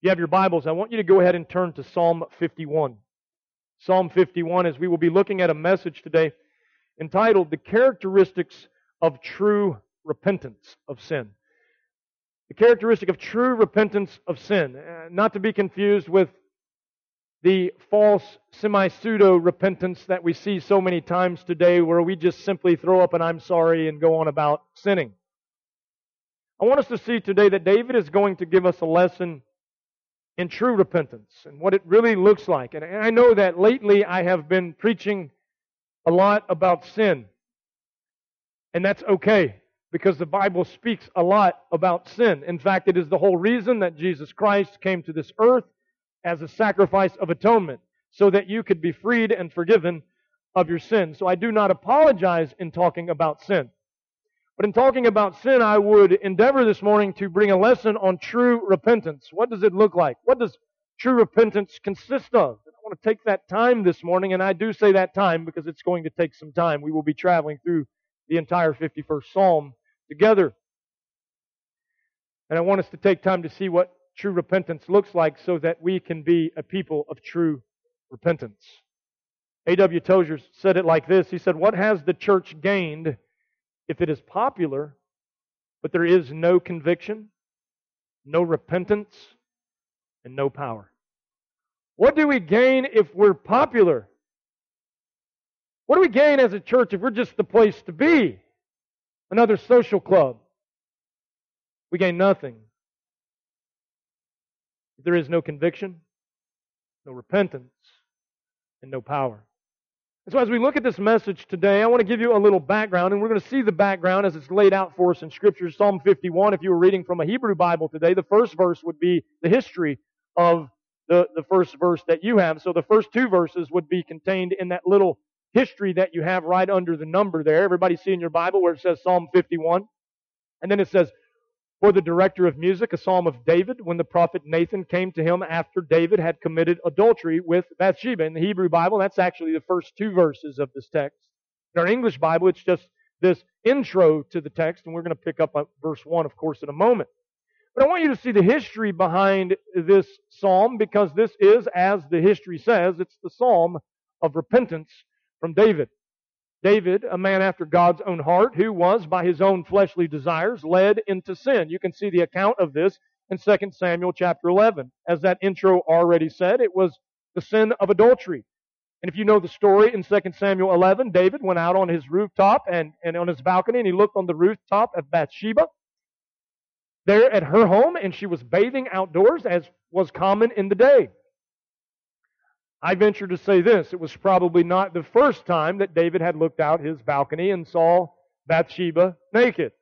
you have your Bibles, I want you to go ahead and turn to Psalm 51. Psalm 51, as we will be looking at a message today entitled The Characteristics of True Repentance of Sin. The characteristic of true repentance of sin. Uh, not to be confused with the false semi pseudo repentance that we see so many times today where we just simply throw up an I'm sorry and go on about sinning. I want us to see today that David is going to give us a lesson in true repentance and what it really looks like. And I know that lately I have been preaching a lot about sin. And that's okay because the Bible speaks a lot about sin. In fact, it is the whole reason that Jesus Christ came to this earth as a sacrifice of atonement so that you could be freed and forgiven of your sin. So I do not apologize in talking about sin. But in talking about sin, I would endeavor this morning to bring a lesson on true repentance. What does it look like? What does true repentance consist of? I want to take that time this morning, and I do say that time because it's going to take some time. We will be traveling through the entire 51st Psalm together. And I want us to take time to see what true repentance looks like so that we can be a people of true repentance. A.W. Tozer said it like this He said, What has the church gained if it is popular, but there is no conviction, no repentance, and no power? What do we gain if we're popular? What do we gain as a church if we're just the place to be? Another social club. We gain nothing. If there is no conviction, no repentance, and no power. And so, as we look at this message today, I want to give you a little background, and we're going to see the background as it's laid out for us in Scripture. Psalm 51, if you were reading from a Hebrew Bible today, the first verse would be the history of the, the first verse that you have. So, the first two verses would be contained in that little history that you have right under the number there. Everybody see in your Bible where it says Psalm 51? And then it says, for the director of music, a psalm of David, when the prophet Nathan came to him after David had committed adultery with Bathsheba. In the Hebrew Bible, that's actually the first two verses of this text. In our English Bible, it's just this intro to the text, and we're going to pick up verse 1, of course, in a moment. But I want you to see the history behind this psalm because this is, as the history says, it's the psalm of repentance from David. David, a man after God's own heart, who was, by his own fleshly desires, led into sin. You can see the account of this in 2 Samuel chapter 11. As that intro already said, it was the sin of adultery. And if you know the story in 2 Samuel 11, David went out on his rooftop and, and on his balcony and he looked on the rooftop of Bathsheba there at her home and she was bathing outdoors as was common in the day. I venture to say this it was probably not the first time that David had looked out his balcony and saw Bathsheba naked.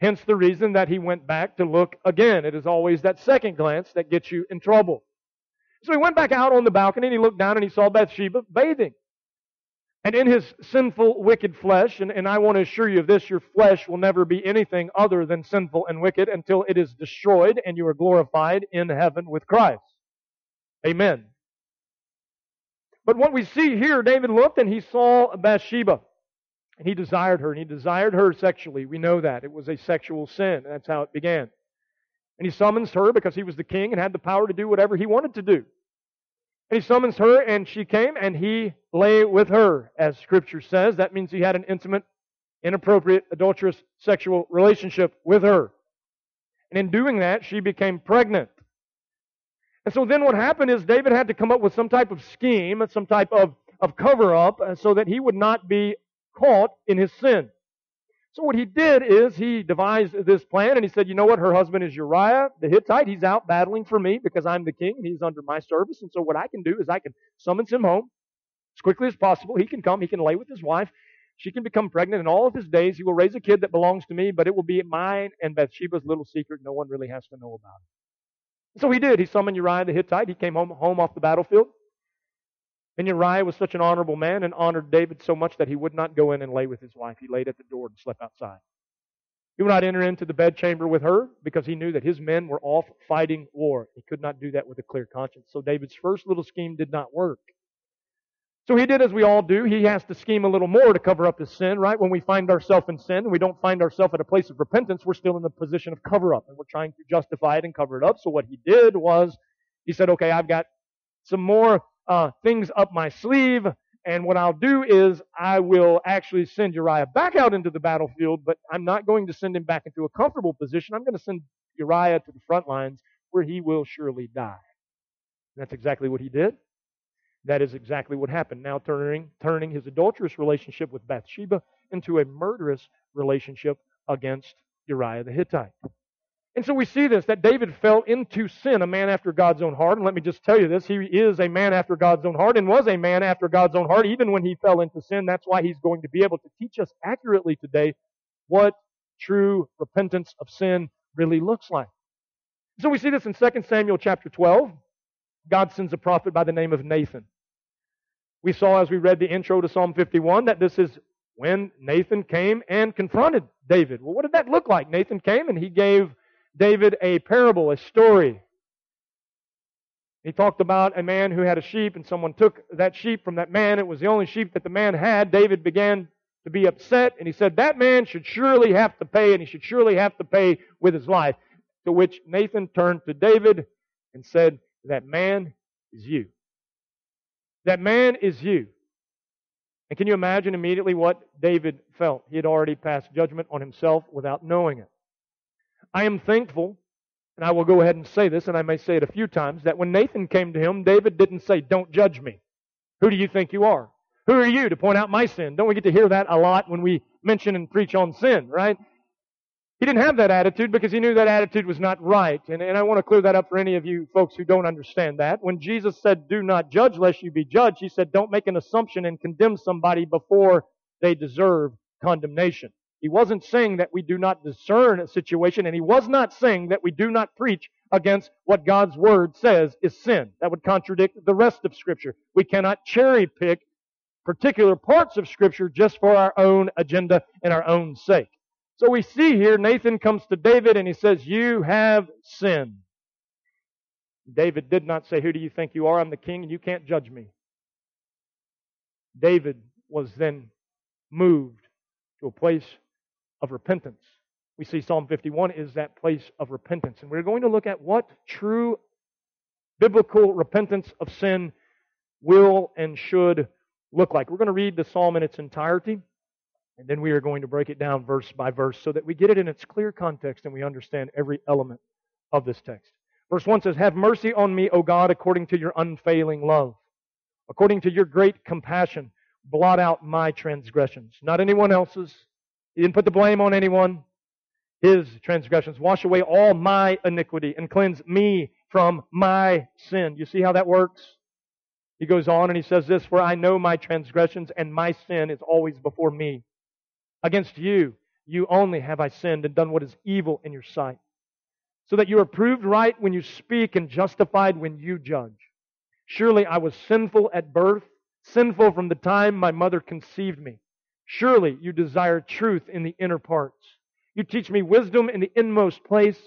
Hence the reason that he went back to look again. It is always that second glance that gets you in trouble. So he went back out on the balcony and he looked down and he saw Bathsheba bathing. And in his sinful, wicked flesh, and, and I want to assure you of this, your flesh will never be anything other than sinful and wicked until it is destroyed and you are glorified in heaven with Christ. Amen. But what we see here, David looked and he saw Bathsheba. And he desired her, and he desired her sexually. We know that. It was a sexual sin. That's how it began. And he summons her because he was the king and had the power to do whatever he wanted to do. And he summons her, and she came, and he lay with her, as Scripture says. That means he had an intimate, inappropriate, adulterous sexual relationship with her. And in doing that, she became pregnant. And so then what happened is David had to come up with some type of scheme, some type of, of cover up, uh, so that he would not be caught in his sin. So what he did is he devised this plan and he said, you know what, her husband is Uriah the Hittite. He's out battling for me because I'm the king and he's under my service. And so what I can do is I can summons him home as quickly as possible. He can come, he can lay with his wife. She can become pregnant in all of his days. He will raise a kid that belongs to me, but it will be mine and Bathsheba's little secret. No one really has to know about it. So he did. He summoned Uriah the Hittite. He came home, home off the battlefield. And Uriah was such an honorable man and honored David so much that he would not go in and lay with his wife. He laid at the door and slept outside. He would not enter into the bedchamber with her because he knew that his men were off fighting war. He could not do that with a clear conscience. So David's first little scheme did not work. So he did as we all do. He has to scheme a little more to cover up his sin, right? When we find ourselves in sin and we don't find ourselves at a place of repentance, we're still in the position of cover up and we're trying to justify it and cover it up. So what he did was he said, okay, I've got some more uh, things up my sleeve. And what I'll do is I will actually send Uriah back out into the battlefield, but I'm not going to send him back into a comfortable position. I'm going to send Uriah to the front lines where he will surely die. And that's exactly what he did. That is exactly what happened. Now turning, turning his adulterous relationship with Bathsheba into a murderous relationship against Uriah the Hittite. And so we see this, that David fell into sin, a man after God's own heart. And let me just tell you this, he is a man after God's own heart and was a man after God's own heart even when he fell into sin. That's why he's going to be able to teach us accurately today what true repentance of sin really looks like. So we see this in 2 Samuel chapter 12. God sends a prophet by the name of Nathan. We saw as we read the intro to Psalm 51 that this is when Nathan came and confronted David. Well, what did that look like? Nathan came and he gave David a parable, a story. He talked about a man who had a sheep and someone took that sheep from that man. It was the only sheep that the man had. David began to be upset and he said, That man should surely have to pay and he should surely have to pay with his life. To which Nathan turned to David and said, That man is you. That man is you. And can you imagine immediately what David felt? He had already passed judgment on himself without knowing it. I am thankful, and I will go ahead and say this, and I may say it a few times, that when Nathan came to him, David didn't say, Don't judge me. Who do you think you are? Who are you to point out my sin? Don't we get to hear that a lot when we mention and preach on sin, right? He didn't have that attitude because he knew that attitude was not right. And, and I want to clear that up for any of you folks who don't understand that. When Jesus said, do not judge lest you be judged, he said, don't make an assumption and condemn somebody before they deserve condemnation. He wasn't saying that we do not discern a situation, and he was not saying that we do not preach against what God's Word says is sin. That would contradict the rest of Scripture. We cannot cherry pick particular parts of Scripture just for our own agenda and our own sake. So we see here Nathan comes to David and he says, You have sinned. David did not say, Who do you think you are? I'm the king and you can't judge me. David was then moved to a place of repentance. We see Psalm 51 is that place of repentance. And we're going to look at what true biblical repentance of sin will and should look like. We're going to read the psalm in its entirety. And then we are going to break it down verse by verse so that we get it in its clear context and we understand every element of this text. Verse 1 says, Have mercy on me, O God, according to your unfailing love. According to your great compassion, blot out my transgressions, not anyone else's. He didn't put the blame on anyone. His transgressions. Wash away all my iniquity and cleanse me from my sin. You see how that works? He goes on and he says this, For I know my transgressions and my sin is always before me. Against you, you only have I sinned and done what is evil in your sight, so that you are proved right when you speak and justified when you judge. Surely I was sinful at birth, sinful from the time my mother conceived me. Surely you desire truth in the inner parts. You teach me wisdom in the inmost place.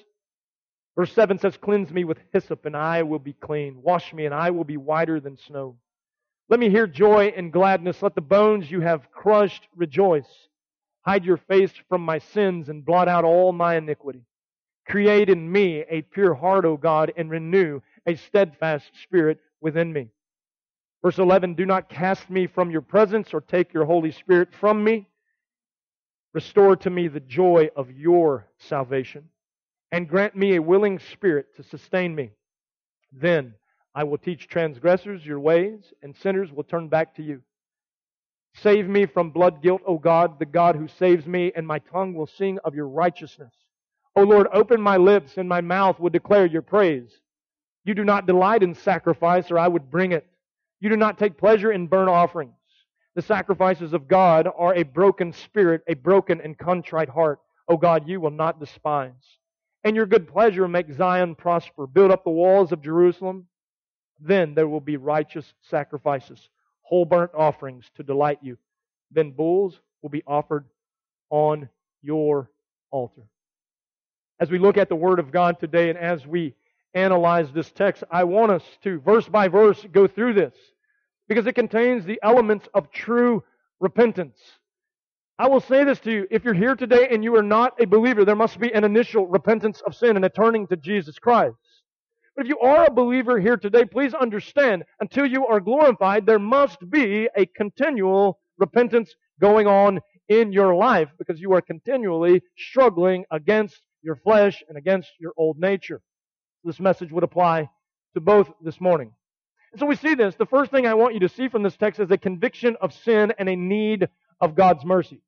Verse 7 says, Cleanse me with hyssop, and I will be clean. Wash me, and I will be whiter than snow. Let me hear joy and gladness. Let the bones you have crushed rejoice. Hide your face from my sins and blot out all my iniquity. Create in me a pure heart, O God, and renew a steadfast spirit within me. Verse 11, do not cast me from your presence or take your Holy Spirit from me. Restore to me the joy of your salvation and grant me a willing spirit to sustain me. Then I will teach transgressors your ways and sinners will turn back to you. Save me from blood guilt, O God, the God who saves me, and my tongue will sing of your righteousness. O Lord, open my lips, and my mouth will declare your praise. You do not delight in sacrifice, or I would bring it. You do not take pleasure in burnt offerings. The sacrifices of God are a broken spirit, a broken and contrite heart. O God, you will not despise. And your good pleasure make Zion prosper. Build up the walls of Jerusalem. Then there will be righteous sacrifices whole burnt offerings to delight you. Then bulls will be offered on your altar. As we look at the Word of God today and as we analyze this text, I want us to, verse by verse, go through this because it contains the elements of true repentance. I will say this to you. If you're here today and you are not a believer, there must be an initial repentance of sin and a turning to Jesus Christ. But if you are a believer here today, please understand, until you are glorified, there must be a continual repentance going on in your life because you are continually struggling against your flesh and against your old nature. This message would apply to both this morning. And so we see this. The first thing I want you to see from this text is a conviction of sin and a need of God's mercy.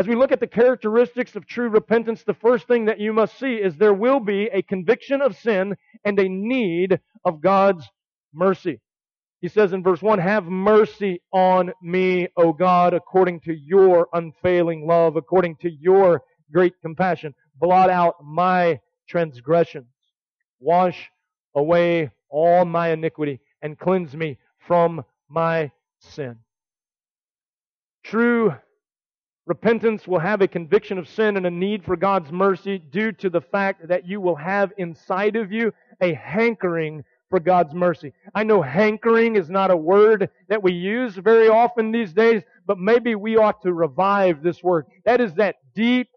As we look at the characteristics of true repentance, the first thing that you must see is there will be a conviction of sin and a need of God's mercy. He says in verse 1, Have mercy on me, O God, according to your unfailing love, according to your great compassion. Blot out my transgressions. Wash away all my iniquity and cleanse me from my sin. True repentance will have a conviction of sin and a need for God's mercy due to the fact that you will have inside of you a hankering for God's mercy. I know hankering is not a word that we use very often these days, but maybe we ought to revive this word. That is that deep,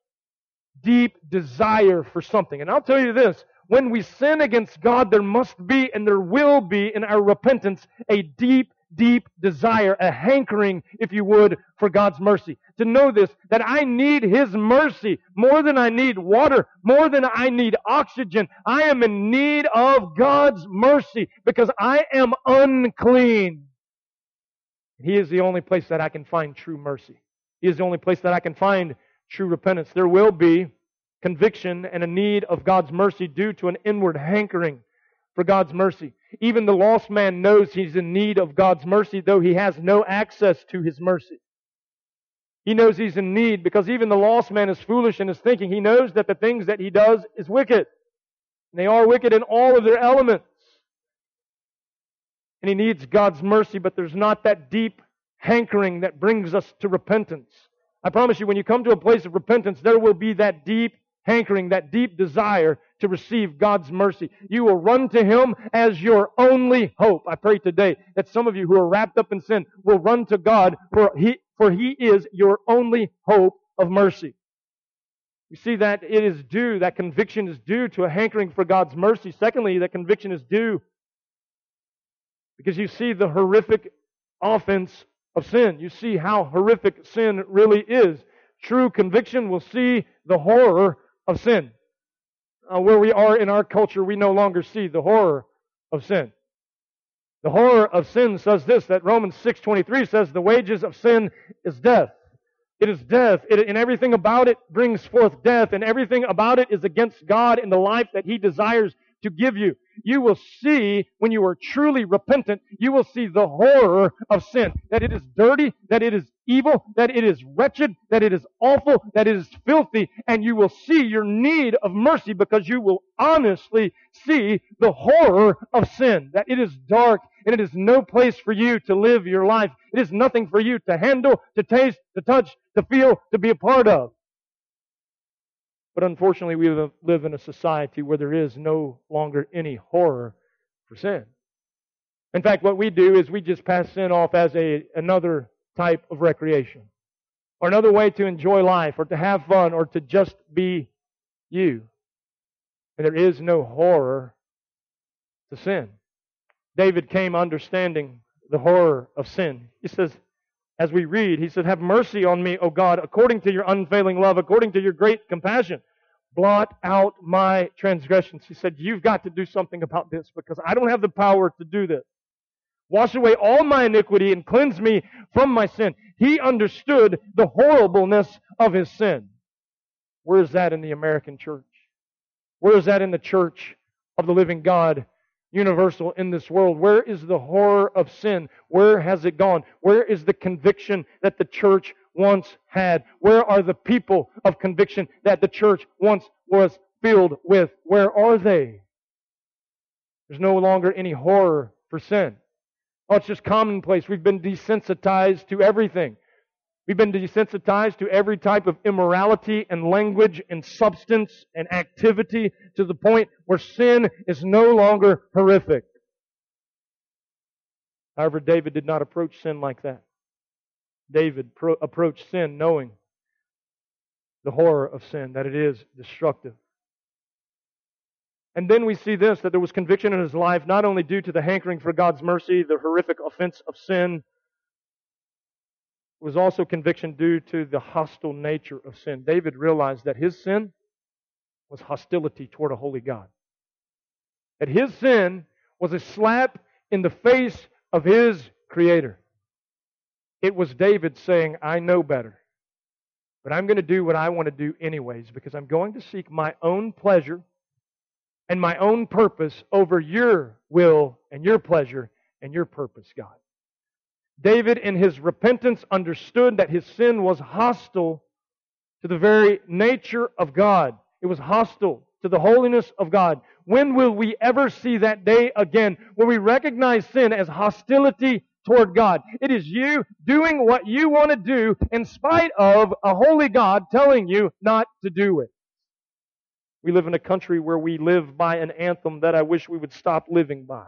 deep desire for something. And I'll tell you this, when we sin against God, there must be and there will be in our repentance a deep, deep desire, a hankering, if you would, for God's mercy. To know this, that I need His mercy more than I need water, more than I need oxygen. I am in need of God's mercy because I am unclean. He is the only place that I can find true mercy. He is the only place that I can find true repentance. There will be conviction and a need of God's mercy due to an inward hankering for God's mercy. Even the lost man knows he's in need of God's mercy, though he has no access to his mercy. He knows he's in need because even the lost man is foolish in his thinking. He knows that the things that he does is wicked. And they are wicked in all of their elements. And he needs God's mercy, but there's not that deep hankering that brings us to repentance. I promise you, when you come to a place of repentance, there will be that deep hankering, that deep desire to receive God's mercy. You will run to Him as your only hope. I pray today that some of you who are wrapped up in sin will run to God for He, for He is your only hope of mercy. You see that it is due, that conviction is due to a hankering for God's mercy. Secondly, that conviction is due because you see the horrific offense of sin. You see how horrific sin really is. True conviction will see the horror of sin. Uh, where we are in our culture, we no longer see the horror of sin. The horror of sin says this, that Romans 6.23 says the wages of sin is death. It is death. It, and everything about it brings forth death. And everything about it is against God and the life that He desires to give you. You will see, when you are truly repentant, you will see the horror of sin. That it is dirty, that it is evil, that it is wretched, that it is awful, that it is filthy, and you will see your need of mercy because you will honestly see the horror of sin. That it is dark and it is no place for you to live your life. It is nothing for you to handle, to taste, to touch, to feel, to be a part of. But unfortunately, we live in a society where there is no longer any horror for sin. In fact, what we do is we just pass sin off as a, another type of recreation, or another way to enjoy life, or to have fun, or to just be you. And there is no horror to sin. David came understanding the horror of sin. He says, as we read, he said, Have mercy on me, O God, according to your unfailing love, according to your great compassion. Blot out my transgressions. He said, You've got to do something about this because I don't have the power to do this. Wash away all my iniquity and cleanse me from my sin. He understood the horribleness of his sin. Where is that in the American church? Where is that in the church of the living God universal in this world? Where is the horror of sin? Where has it gone? Where is the conviction that the church once had? Where are the people of conviction that the church once was filled with? Where are they? There's no longer any horror for sin. Oh, it's just commonplace. We've been desensitized to everything. We've been desensitized to every type of immorality and language and substance and activity to the point where sin is no longer horrific. However, David did not approach sin like that. David pro- approached sin knowing the horror of sin, that it is destructive. And then we see this that there was conviction in his life, not only due to the hankering for God's mercy, the horrific offense of sin, was also conviction due to the hostile nature of sin. David realized that his sin was hostility toward a holy God. That his sin was a slap in the face of his Creator. It was David saying, I know better, but I'm going to do what I want to do anyways because I'm going to seek my own pleasure and my own purpose over your will and your pleasure and your purpose, God. David, in his repentance, understood that his sin was hostile to the very nature of God. It was hostile to the holiness of God. When will we ever see that day again when we recognize sin as hostility toward God? It is you doing what you want to do in spite of a holy God telling you not to do it. We live in a country where we live by an anthem that I wish we would stop living by.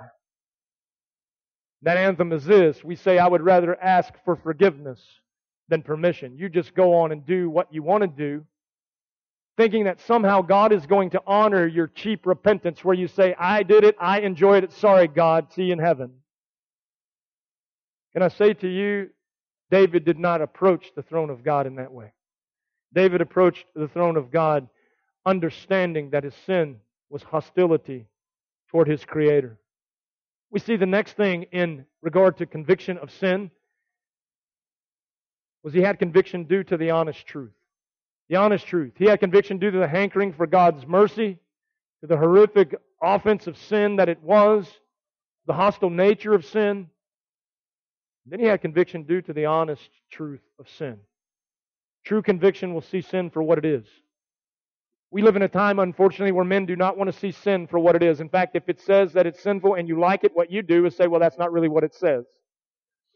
That anthem is this. We say, I would rather ask for forgiveness than permission. You just go on and do what you want to do, thinking that somehow God is going to honor your cheap repentance where you say, I did it, I enjoyed it, sorry God, see you in heaven. Can I say to you, David did not approach the throne of God in that way. David approached the throne of God understanding that his sin was hostility toward his Creator. We see the next thing in regard to conviction of sin was he had conviction due to the honest truth. The honest truth. He had conviction due to the hankering for God's mercy, to the horrific offense of sin that it was, the hostile nature of sin. Then he had conviction due to the honest truth of sin. True conviction will see sin for what it is. We live in a time, unfortunately, where men do not want to see sin for what it is. In fact, if it says that it's sinful and you like it, what you do is say, well, that's not really what it says.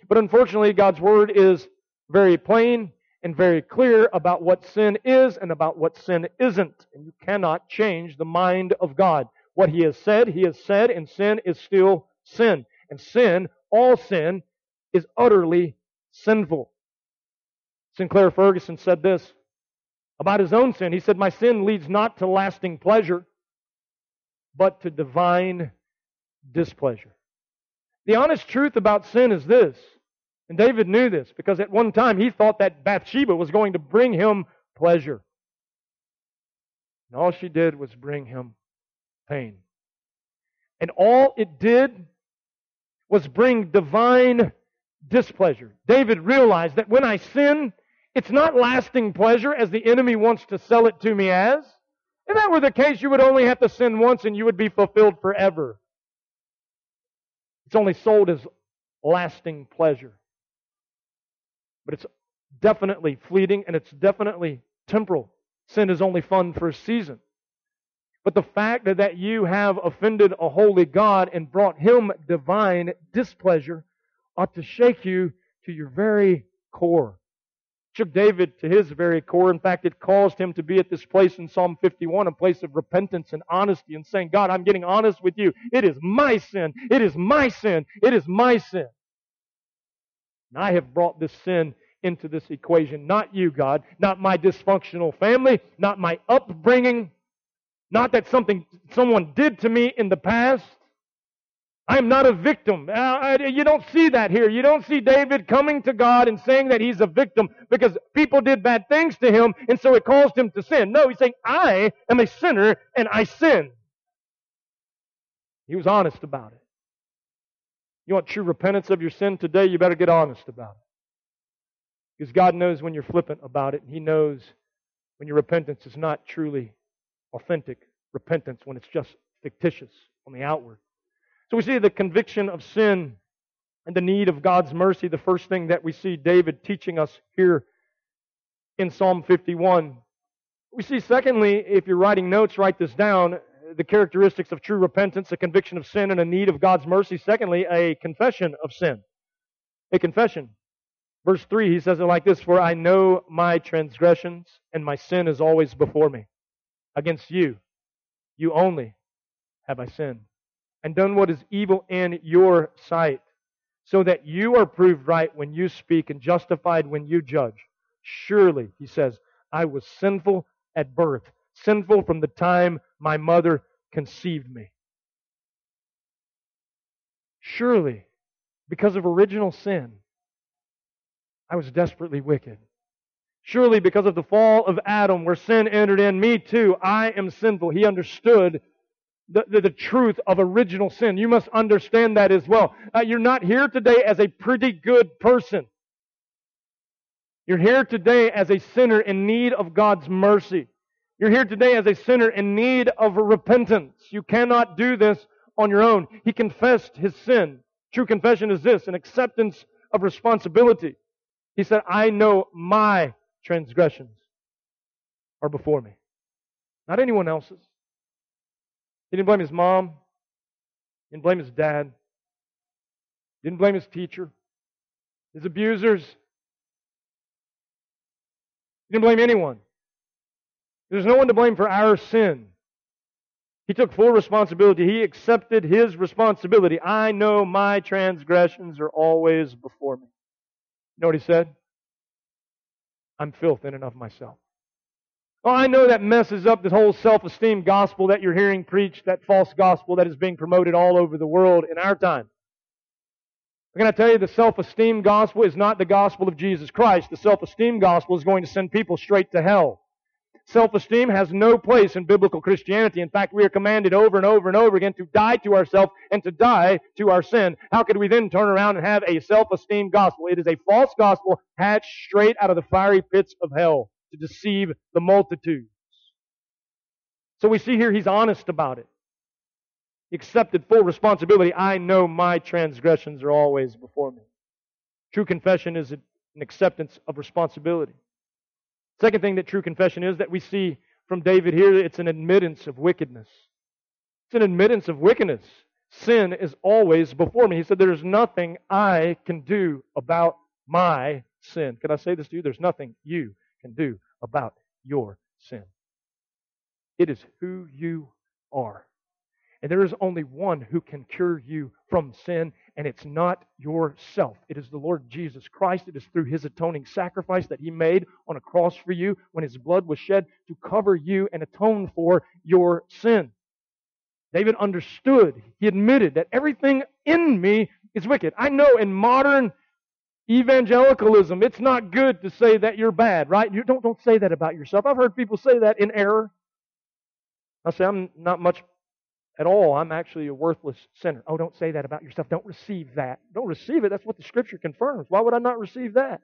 But unfortunately, God's Word is very plain and very clear about what sin is and about what sin isn't. And you cannot change the mind of God. What He has said, He has said, and sin is still sin. And sin, all sin, is utterly sinful. Sinclair Ferguson said this about his own sin. He said, My sin leads not to lasting pleasure, but to divine displeasure. The honest truth about sin is this, and David knew this because at one time he thought that Bathsheba was going to bring him pleasure. And all she did was bring him pain. And all it did was bring divine displeasure. David realized that when I sin, it's not lasting pleasure as the enemy wants to sell it to me as. If that were the case, you would only have to sin once and you would be fulfilled forever. It's only sold as lasting pleasure. But it's definitely fleeting and it's definitely temporal. Sin is only fun for a season. But the fact that you have offended a holy God and brought him divine displeasure ought to shake you to your very core shook David to his very core. In fact, it caused him to be at this place in Psalm 51, a place of repentance and honesty and saying, God, I'm getting honest with you. It is my sin. It is my sin. It is my sin. And I have brought this sin into this equation. Not you, God. Not my dysfunctional family. Not my upbringing. Not that something someone did to me in the past. I'm not a victim. Uh, you don't see that here. You don't see David coming to God and saying that he's a victim because people did bad things to him and so it caused him to sin. No, he's saying, I am a sinner and I sin. He was honest about it. You want true repentance of your sin today? You better get honest about it. Because God knows when you're flippant about it. And He knows when your repentance is not truly authentic repentance, when it's just fictitious on the outward. So we see the conviction of sin and the need of God's mercy. The first thing that we see David teaching us here in Psalm 51. We see, secondly, if you're writing notes, write this down the characteristics of true repentance, a conviction of sin, and a need of God's mercy. Secondly, a confession of sin. A confession. Verse 3, he says it like this For I know my transgressions, and my sin is always before me. Against you, you only have I sinned and done what is evil in your sight, so that you are proved right when you speak and justified when you judge. Surely, he says, I was sinful at birth, sinful from the time my mother conceived me. Surely, because of original sin, I was desperately wicked. Surely, because of the fall of Adam, where sin entered in, me too, I am sinful. He understood the, the, the truth of original sin. You must understand that as well. Uh, you're not here today as a pretty good person. You're here today as a sinner in need of God's mercy. You're here today as a sinner in need of repentance. You cannot do this on your own. He confessed his sin. True confession is this, an acceptance of responsibility. He said, I know my transgressions are before me. Not anyone else's. He didn't blame his mom. He didn't blame his dad. He didn't blame his teacher. His abusers. He didn't blame anyone. There's no one to blame for our sin. He took full responsibility. He accepted his responsibility. I know my transgressions are always before me. You know what he said? I'm filth in and of myself. Oh, I know that messes up this whole self-esteem gospel that you're hearing preached, that false gospel that is being promoted all over the world in our time. I'm going to tell you the self-esteem gospel is not the gospel of Jesus Christ. The self-esteem gospel is going to send people straight to hell. Self-esteem has no place in biblical Christianity. In fact, we are commanded over and over and over again to die to ourselves and to die to our sin. How could we then turn around and have a self-esteem gospel? It is a false gospel hatched straight out of the fiery pits of hell to deceive the multitudes. So we see here he's honest about it. He accepted full responsibility. I know my transgressions are always before me. True confession is an acceptance of responsibility. Second thing that true confession is that we see from David here, it's an admittance of wickedness. It's an admittance of wickedness. Sin is always before me. He said, There's nothing I can do about my sin. Can I say this to you? There's nothing you can do about your sin. It is who you are. And there is only one who can cure you from sin, and it's not yourself. It is the Lord Jesus Christ. It is through his atoning sacrifice that he made on a cross for you when his blood was shed to cover you and atone for your sin. David understood, he admitted that everything in me is wicked. I know in modern evangelicalism, it's not good to say that you're bad, right? You don't, don't say that about yourself. I've heard people say that in error. I say, I'm not much at all. I'm actually a worthless sinner. Oh, don't say that about yourself. Don't receive that. Don't receive it. That's what the scripture confirms. Why would I not receive that?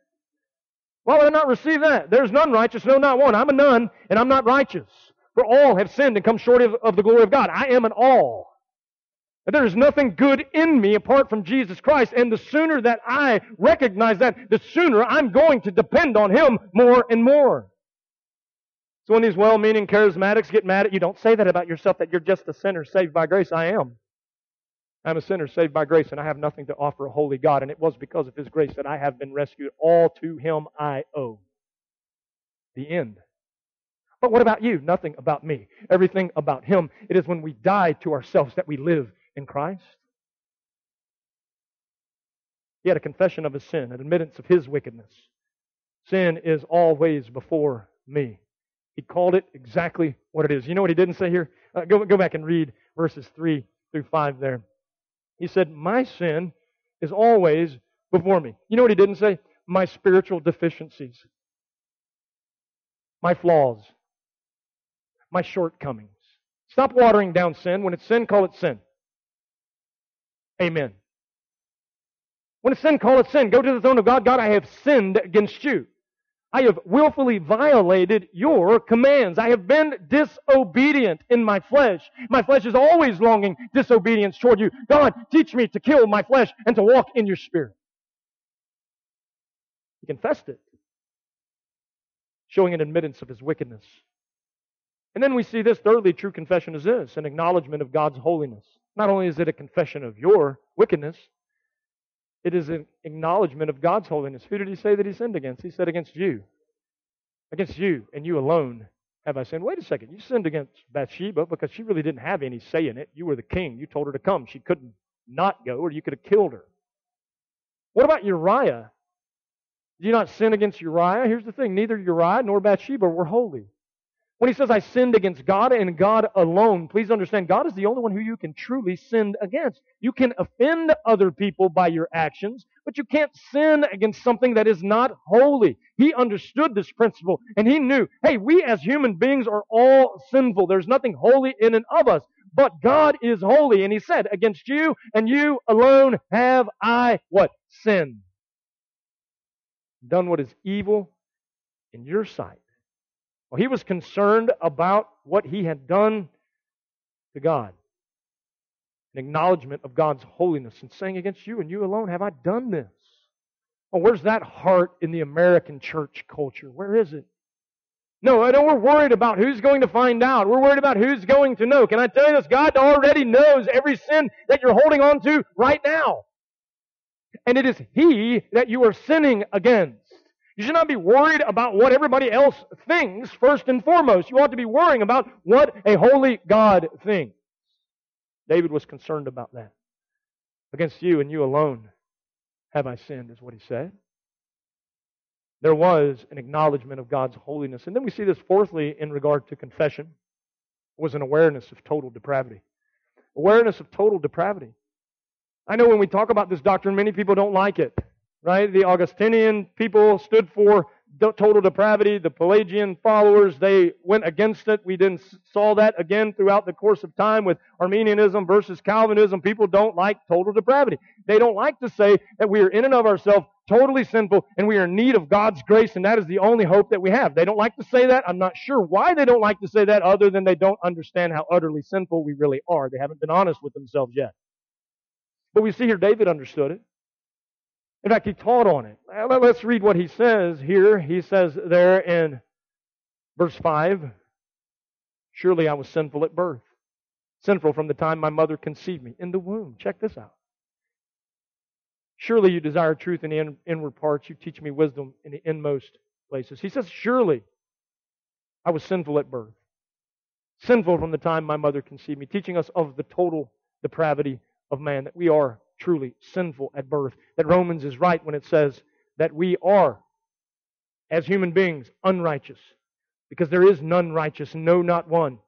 Why would I not receive that? There's none righteous, no, not one. I'm a none, and I'm not righteous. For all have sinned and come short of, of the glory of God. I am an all. There is nothing good in me apart from Jesus Christ. And the sooner that I recognize that, the sooner I'm going to depend on Him more and more. So when these well-meaning charismatics get mad at you, don't say that about yourself that you're just a sinner saved by grace. I am. I'm a sinner saved by grace and I have nothing to offer a holy God. And it was because of His grace that I have been rescued. All to Him I owe. The end. But what about you? Nothing about me. Everything about Him. It is when we die to ourselves that we live in Christ. He had a confession of his sin, an admittance of his wickedness. Sin is always before me. He called it exactly what it is. You know what he didn't say here? Uh, go, go back and read verses 3 through 5 there. He said, My sin is always before me. You know what he didn't say? My spiritual deficiencies, my flaws, my shortcomings. Stop watering down sin. When it's sin, call it sin. Amen. When a sin, call it sin. Go to the throne of God. God, I have sinned against you. I have willfully violated your commands. I have been disobedient in my flesh. My flesh is always longing disobedience toward you. God, teach me to kill my flesh and to walk in your spirit. He confessed it, showing an admittance of his wickedness. And then we see this thirdly, true confession is this an acknowledgement of God's holiness. Not only is it a confession of your wickedness, it is an acknowledgement of God's holiness. Who did he say that he sinned against? He said against you. Against you and you alone have I sinned. Wait a second. You sinned against Bathsheba because she really didn't have any say in it. You were the king. You told her to come. She couldn't not go, or you could have killed her. What about Uriah? Did you not sin against Uriah? Here's the thing neither Uriah nor Bathsheba were holy. When he says, I sinned against God and God alone, please understand, God is the only one who you can truly sin against. You can offend other people by your actions, but you can't sin against something that is not holy. He understood this principle and he knew, hey, we as human beings are all sinful. There's nothing holy in and of us, but God is holy. And he said, against you and you alone have I what? Sinned. Done what is evil in your sight. Well, he was concerned about what he had done to God. An acknowledgement of God's holiness and saying, Against you and you alone have I done this. Well, where's that heart in the American church culture? Where is it? No, I don't. We're worried about who's going to find out. We're worried about who's going to know. Can I tell you this? God already knows every sin that you're holding on to right now. And it is He that you are sinning against. You should not be worried about what everybody else thinks first and foremost. You ought to be worrying about what a holy God thinks. David was concerned about that. Against you and you alone have I sinned, is what he said. There was an acknowledgement of God's holiness. And then we see this fourthly in regard to confession was an awareness of total depravity. Awareness of total depravity. I know when we talk about this doctrine, many people don't like it right? The Augustinian people stood for total depravity. The Pelagian followers, they went against it. We then saw that again throughout the course of time with Arminianism versus Calvinism. People don't like total depravity. They don't like to say that we are in and of ourselves totally sinful and we are in need of God's grace and that is the only hope that we have. They don't like to say that. I'm not sure why they don't like to say that other than they don't understand how utterly sinful we really are. They haven't been honest with themselves yet. But we see here David understood it. In fact, he taught on it. Let's read what he says here. He says there in verse 5 Surely I was sinful at birth, sinful from the time my mother conceived me in the womb. Check this out. Surely you desire truth in the inward parts. You teach me wisdom in the inmost places. He says, Surely I was sinful at birth, sinful from the time my mother conceived me, teaching us of the total depravity of man, that we are truly sinful at birth. That Romans is right when it says that we are, as human beings, unrighteous. Because there is none righteous, no, not one.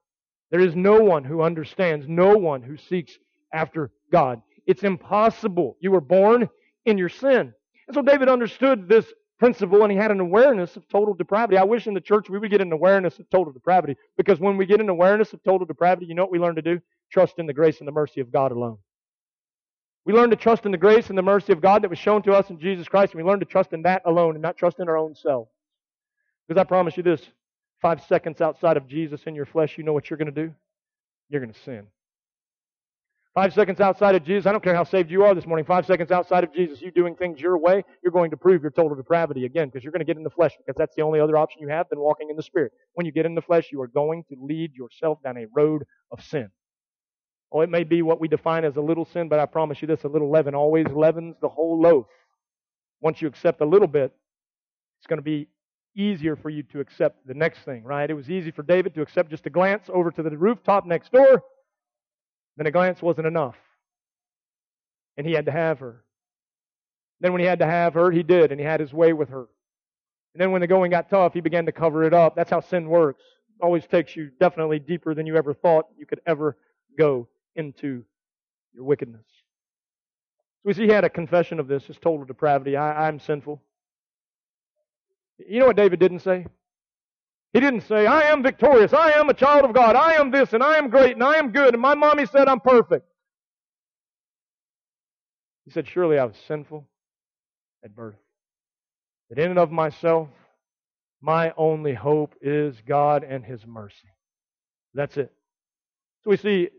There is no one who understands, no one who seeks after God. It's impossible. You were born in your sin. And so David understood this principle and he had an awareness of total depravity. I wish in the church we would get an awareness of total depravity because when we get an awareness of total depravity, you know what we learn to do? Trust in the grace and the mercy of God alone. We learn to trust in the grace and the mercy of God that was shown to us in Jesus Christ, and we learn to trust in that alone and not trust in our own self. Because I promise you this five seconds outside of Jesus in your flesh, you know what you're going to do? You're going to sin. Five seconds outside of Jesus, I don't care how saved you are this morning, five seconds outside of Jesus, you doing things your way, you're going to prove your total depravity again because you're going to get in the flesh because that's the only other option you have than walking in the Spirit. When you get in the flesh, you are going to lead yourself down a road of sin. Oh, it may be what we define as a little sin, but I promise you this a little leaven always leavens the whole loaf. Once you accept a little bit, it's going to be easier for you to accept the next thing, right? It was easy for David to accept just a glance over to the rooftop next door. Then a glance wasn't enough. And he had to have her. Then when he had to have her, he did, and he had his way with her. And then when the going got tough, he began to cover it up. That's how sin works. It always takes you definitely deeper than you ever thought you could ever go into your wickedness. So we see he had a confession of this, his total depravity. I, I'm sinful. You know what David didn't say? He didn't say, I am victorious, I am a child of God, I am this, and I am great, and I am good, and my mommy said I'm perfect. He said, Surely I was sinful at birth. That in and of myself, my only hope is God and His mercy. That's it. So we see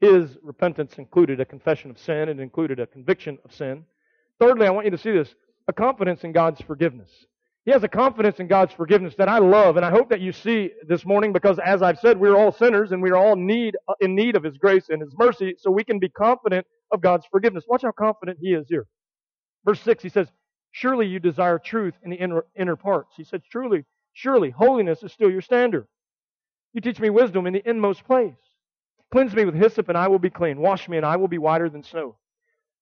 his repentance included a confession of sin, it included a conviction of sin. Thirdly, I want you to see this a confidence in God's forgiveness. He has a confidence in God's forgiveness that I love, and I hope that you see this morning because, as I've said, we're all sinners and we are all need, uh, in need of His grace and His mercy, so we can be confident of God's forgiveness. Watch how confident He is here. Verse 6, he says, Surely you desire truth in the inner, inner parts. He says, Truly, surely, holiness is still your standard. You teach me wisdom in the inmost place. Cleanse me with hyssop, and I will be clean. Wash me, and I will be whiter than snow.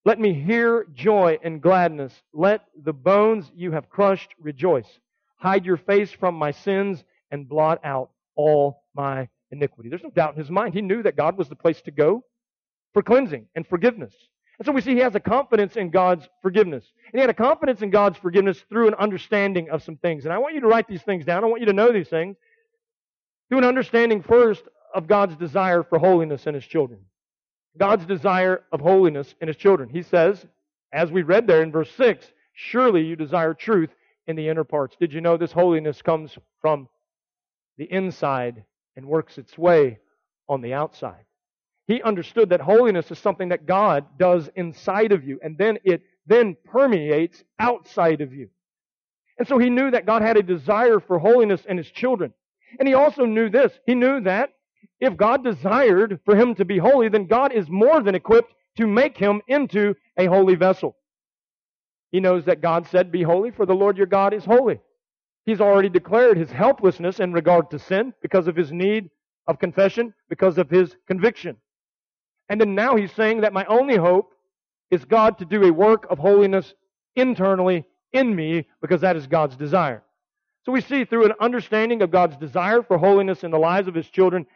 Let me hear joy and gladness. Let the bones you have crushed rejoice. Hide your face from my sins and blot out all my iniquity. There's no doubt in his mind. He knew that God was the place to go for cleansing and forgiveness. And so we see he has a confidence in God's forgiveness. And he had a confidence in God's forgiveness through an understanding of some things. And I want you to write these things down. I want you to know these things. Through an understanding first of God's desire for holiness in his children. God's desire of holiness in his children. He says, as we read there in verse 6, surely you desire truth in the inner parts. Did you know this holiness comes from the inside and works its way on the outside? He understood that holiness is something that God does inside of you, and then it then permeates outside of you. And so he knew that God had a desire for holiness in his children. And he also knew this. He knew that if God desired for him to be holy, then God is more than equipped to make him into a holy vessel. He knows that God said, Be holy, for the Lord your God is holy. He's already declared his helplessness in regard to sin because of his need of confession, because of his conviction. And then now he's saying that my only hope is God to do a work of holiness internally in me because that is God's desire. So we see through an understanding of God's desire for holiness in the lives of his children,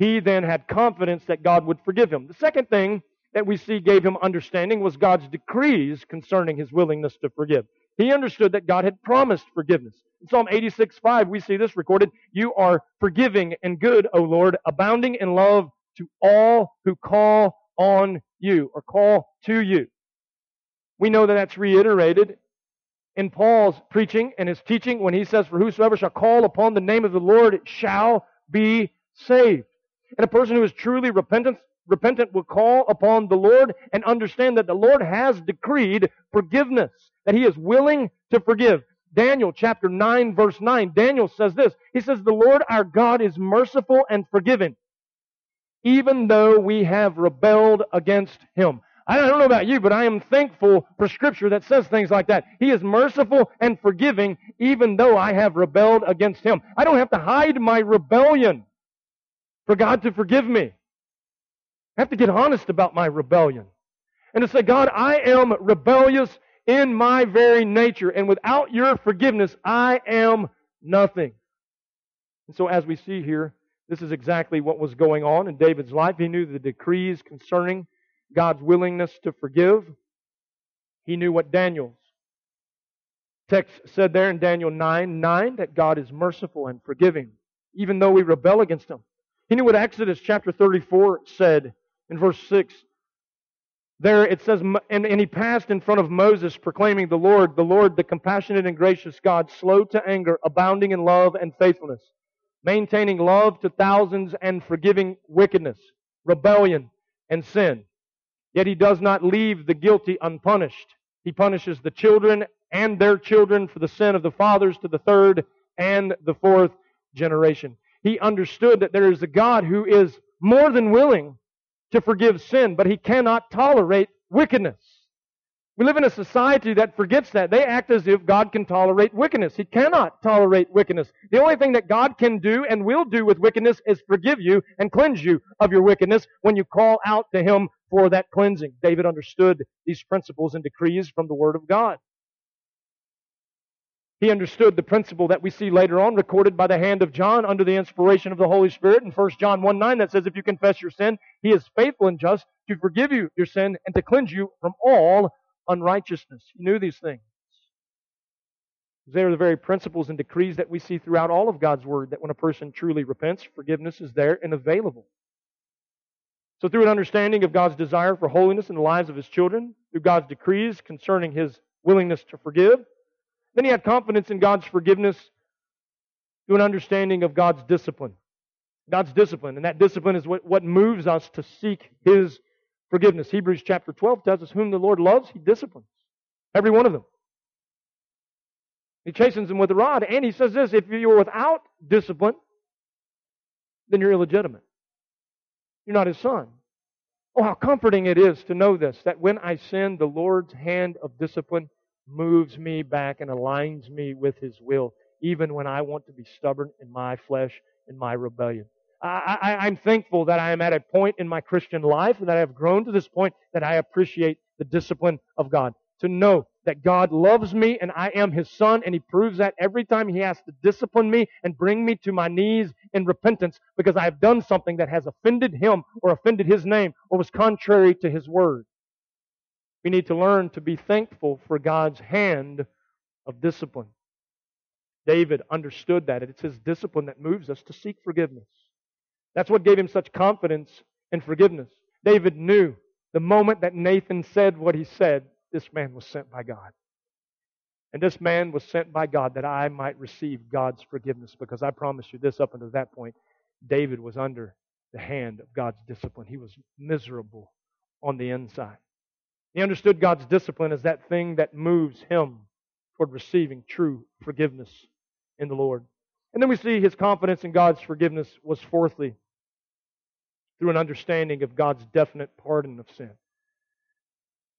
he then had confidence that God would forgive him. The second thing that we see gave him understanding was God's decrees concerning his willingness to forgive. He understood that God had promised forgiveness. In Psalm 86, 5, we see this recorded. You are forgiving and good, O Lord, abounding in love to all who call on you or call to you. We know that that's reiterated in Paul's preaching and his teaching when he says, For whosoever shall call upon the name of the Lord shall be saved. And a person who is truly repentant, repentant will call upon the Lord and understand that the Lord has decreed forgiveness, that he is willing to forgive. Daniel chapter 9 verse 9, Daniel says this. He says, The Lord our God is merciful and forgiving, even though we have rebelled against him. I don't know about you, but I am thankful for scripture that says things like that. He is merciful and forgiving even though I have rebelled against him. I don't have to hide my rebellion for God to forgive me. I have to get honest about my rebellion. And to say, God, I am rebellious in my very nature, and without your forgiveness, I am nothing. And so, as we see here, this is exactly what was going on in David's life. He knew the decrees concerning God's willingness to forgive. He knew what Daniel's text said there in Daniel 9 9 that God is merciful and forgiving, even though we rebel against Him. He knew what Exodus chapter 34 said in verse 6. There it says, and, and he passed in front of Moses, proclaiming the Lord, the Lord, the compassionate and gracious God, slow to anger, abounding in love and faithfulness maintaining love to thousands and forgiving wickedness, rebellion, and sin. Yet he does not leave the guilty unpunished. He punishes the children and their children for the sin of the fathers to the third and the fourth generation. He understood that there is a God who is more than willing to forgive sin, but he cannot tolerate wickedness. We live in a society that forgets that. They act as if God can tolerate wickedness. He cannot tolerate wickedness. The only thing that God can do and will do with wickedness is forgive you and cleanse you of your wickedness when you call out to Him for that cleansing. David understood these principles and decrees from the Word of God. He understood the principle that we see later on recorded by the hand of John under the inspiration of the Holy Spirit in 1 John 1 9 that says, If you confess your sin, He is faithful and just to forgive you your sin and to cleanse you from all unrighteousness. He knew these things. They are the very principles and decrees that we see throughout all of God's Word that when a person truly repents, forgiveness is there and available. So, through an understanding of God's desire for holiness in the lives of His children, through God's decrees concerning His willingness to forgive, then he had confidence in God's forgiveness through an understanding of God's discipline. God's discipline. And that discipline is what, what moves us to seek His forgiveness. Hebrews chapter 12 tells us, Whom the Lord loves, He disciplines. Every one of them. He chastens them with a rod. And He says this if you're without discipline, then you're illegitimate. You're not His son. Oh, how comforting it is to know this that when I sin, the Lord's hand of discipline moves me back and aligns me with His will, even when I want to be stubborn in my flesh, in my rebellion. I, am thankful that I am at a point in my Christian life and that I have grown to this point that I appreciate the discipline of God. To know that God loves me and I am His son, and He proves that every time He has to discipline me and bring me to my knees in repentance because I have done something that has offended Him or offended His name or was contrary to His word. We need to learn to be thankful for God's hand of discipline. David understood that. It's his discipline that moves us to seek forgiveness. That's what gave him such confidence in forgiveness. David knew the moment that Nathan said what he said, this man was sent by God. And this man was sent by God that I might receive God's forgiveness because I promise you this up until that point, David was under the hand of God's discipline. He was miserable on the inside. He understood God's discipline as that thing that moves him toward receiving true forgiveness in the Lord. And then we see his confidence in God's forgiveness was fourthly through an understanding of God's definite pardon of sin.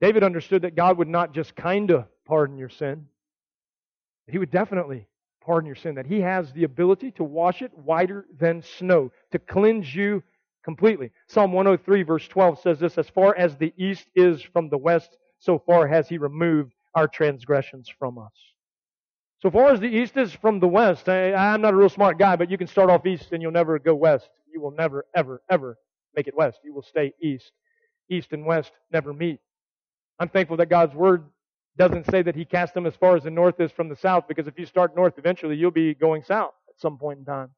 David understood that God would not just kind of pardon your sin, he would definitely pardon your sin, that he has the ability to wash it whiter than snow, to cleanse you completely. Psalm 103, verse 12 says this As far as the east is from the west, so far has he removed our transgressions from us. So far as the east is from the west, I, I'm not a real smart guy, but you can start off east and you'll never go west. You will never, ever, ever make it west. You will stay east. East and west never meet. I'm thankful that God's word doesn't say that he cast them as far as the north is from the south, because if you start north, eventually you'll be going south at some point in time.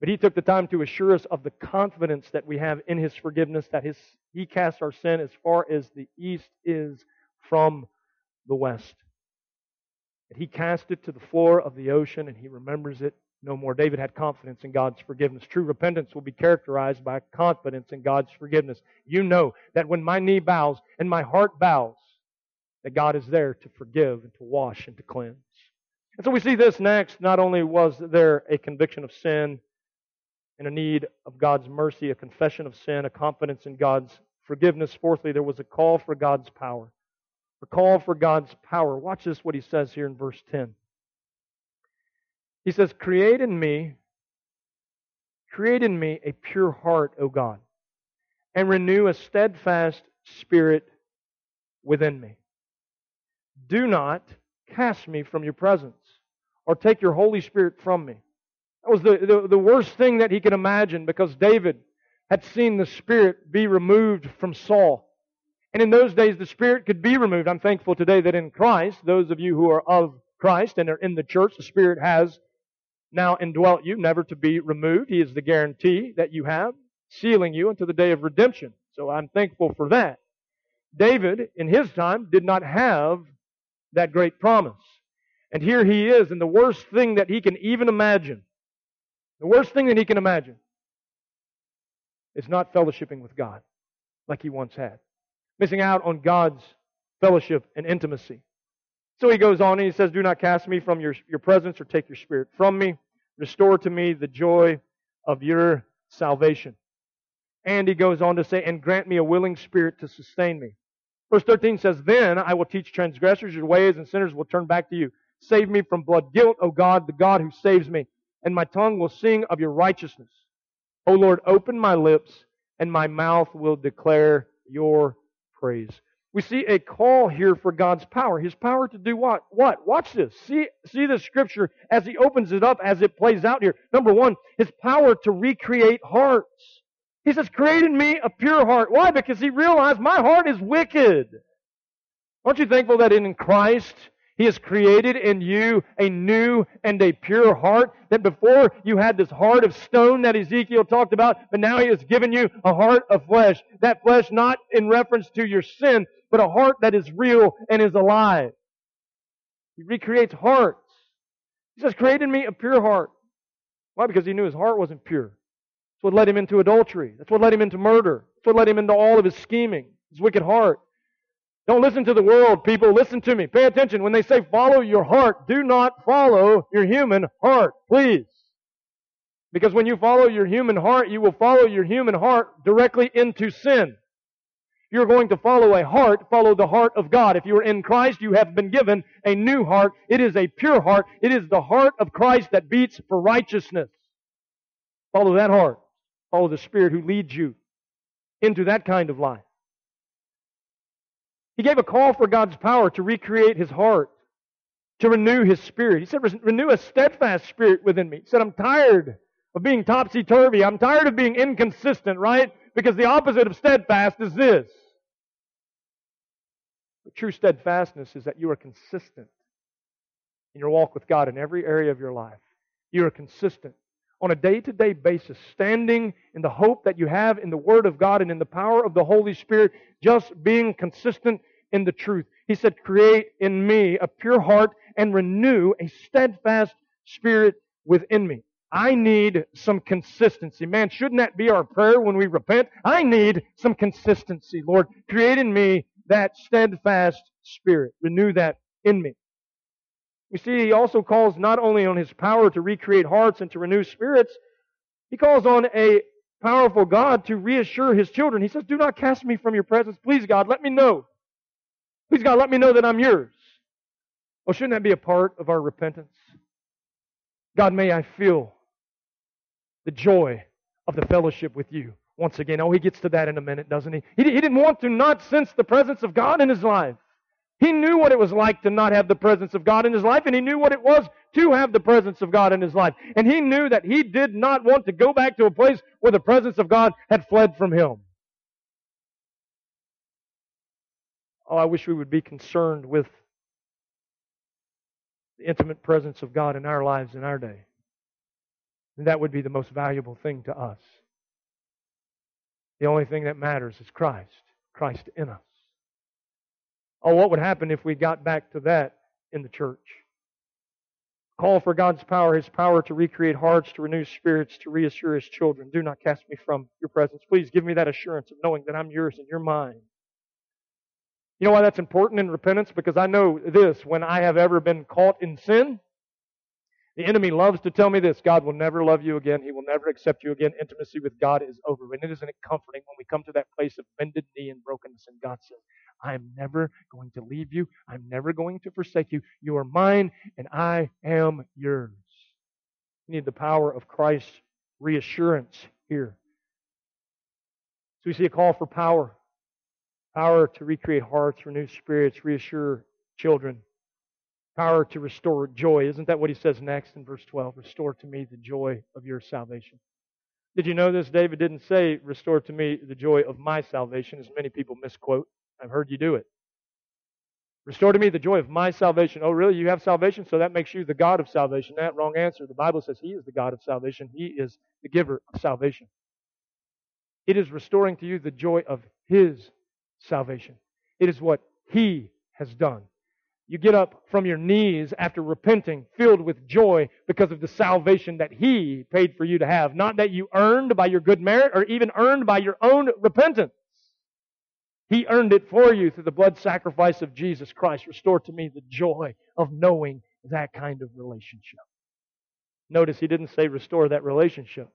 But he took the time to assure us of the confidence that we have in his forgiveness, that his, he cast our sin as far as the east is from the west. That he cast it to the floor of the ocean and he remembers it no more. David had confidence in God's forgiveness. True repentance will be characterized by confidence in God's forgiveness. You know that when my knee bows and my heart bows, that God is there to forgive and to wash and to cleanse. And so we see this next. Not only was there a conviction of sin and a need of God's mercy, a confession of sin, a confidence in God's forgiveness. Fourthly, there was a call for God's power. A call for God's power. Watch this, what he says here in verse 10. He says, Create in me, create in me a pure heart, O God, and renew a steadfast spirit within me. Do not cast me from your presence, or take your Holy Spirit from me. That was the, the, the worst thing that he could imagine because David had seen the Spirit be removed from Saul. And in those days, the Spirit could be removed. I'm thankful today that in Christ, those of you who are of Christ and are in the church, the Spirit has now indwelt you, never to be removed. He is the guarantee that you have, sealing you until the day of redemption. So I'm thankful for that. David, in his time, did not have that great promise. And here he is, and the worst thing that he can even imagine, the worst thing that he can imagine, is not fellowshipping with God like he once had. Missing out on God's fellowship and intimacy. So he goes on and he says, Do not cast me from your, your presence or take your spirit from me. Restore to me the joy of your salvation. And he goes on to say, And grant me a willing spirit to sustain me. Verse 13 says, Then I will teach transgressors your ways, and sinners will turn back to you. Save me from blood guilt, O God, the God who saves me, and my tongue will sing of your righteousness. O Lord, open my lips, and my mouth will declare your praise. We see a call here for God's power. His power to do what? What? Watch this. See, see the scripture as he opens it up, as it plays out here. Number one, his power to recreate hearts. He says, create in me a pure heart. Why? Because he realized my heart is wicked. Aren't you thankful that in Christ he has created in you a new and a pure heart. That before you had this heart of stone that Ezekiel talked about, but now he has given you a heart of flesh. That flesh not in reference to your sin, but a heart that is real and is alive. He recreates hearts. He says, create in me a pure heart. Why? Because he knew his heart wasn't pure. That's what led him into adultery. That's what led him into murder. That's what led him into all of his scheming, his wicked heart. Don't listen to the world, people. Listen to me. Pay attention. When they say follow your heart, do not follow your human heart, please. Because when you follow your human heart, you will follow your human heart directly into sin you're going to follow a heart, follow the heart of God. If you are in Christ, you have been given a new heart. It is a pure heart. It is the heart of Christ that beats for righteousness. Follow that heart. Follow the Spirit who leads you into that kind of life. He gave a call for God's power to recreate his heart, to renew his spirit. He said, renew a steadfast spirit within me. He said, I'm tired of being topsy turvy. I'm tired of being inconsistent, right? Because the opposite of steadfast is this. But true steadfastness is that you are consistent in your walk with God in every area of your life. You are consistent on a day to day basis, standing in the hope that you have in the Word of God and in the power of the Holy Spirit, just being consistent in the truth. He said, Create in me a pure heart and renew a steadfast spirit within me. I need some consistency. Man, shouldn't that be our prayer when we repent? I need some consistency, Lord. Create in me that steadfast spirit. Renew that in me. You see, he also calls not only on his power to recreate hearts and to renew spirits, he calls on a powerful God to reassure his children. He says, Do not cast me from your presence. Please, God, let me know. Please, God, let me know that I'm yours. Well, shouldn't that be a part of our repentance? God, may I feel the joy of the fellowship with you once again. Oh, he gets to that in a minute, doesn't he? He, he didn't want to not sense the presence of God in his life. He knew what it was like to not have the presence of God in his life, and he knew what it was to have the presence of God in his life. And he knew that he did not want to go back to a place where the presence of God had fled from him. Oh, I wish we would be concerned with the intimate presence of God in our lives in our day. And that would be the most valuable thing to us. The only thing that matters is Christ, Christ in us. Oh, what would happen if we got back to that in the church? Call for God's power, His power to recreate hearts, to renew spirits, to reassure His children. Do not cast me from your presence. Please give me that assurance of knowing that I'm yours and you're mine. You know why that's important in repentance? Because I know this when I have ever been caught in sin, the enemy loves to tell me this God will never love you again. He will never accept you again. Intimacy with God is over. And it isn't it comforting when we come to that place of bended knee and brokenness and God says, I am never going to leave you. I'm never going to forsake you. You are mine and I am yours. You need the power of Christ's reassurance here. So we see a call for power. Power to recreate hearts, renew spirits, reassure children. Power to restore joy. Isn't that what he says next in verse 12? Restore to me the joy of your salvation. Did you know this? David didn't say, Restore to me the joy of my salvation, as many people misquote. I've heard you do it. Restore to me the joy of my salvation. Oh, really? You have salvation? So that makes you the God of salvation. That wrong answer. The Bible says He is the God of salvation. He is the giver of salvation. It is restoring to you the joy of His salvation. It is what He has done. You get up from your knees after repenting, filled with joy because of the salvation that He paid for you to have. Not that you earned by your good merit or even earned by your own repentance. He earned it for you through the blood sacrifice of Jesus Christ. Restore to me the joy of knowing that kind of relationship. Notice he didn't say restore that relationship,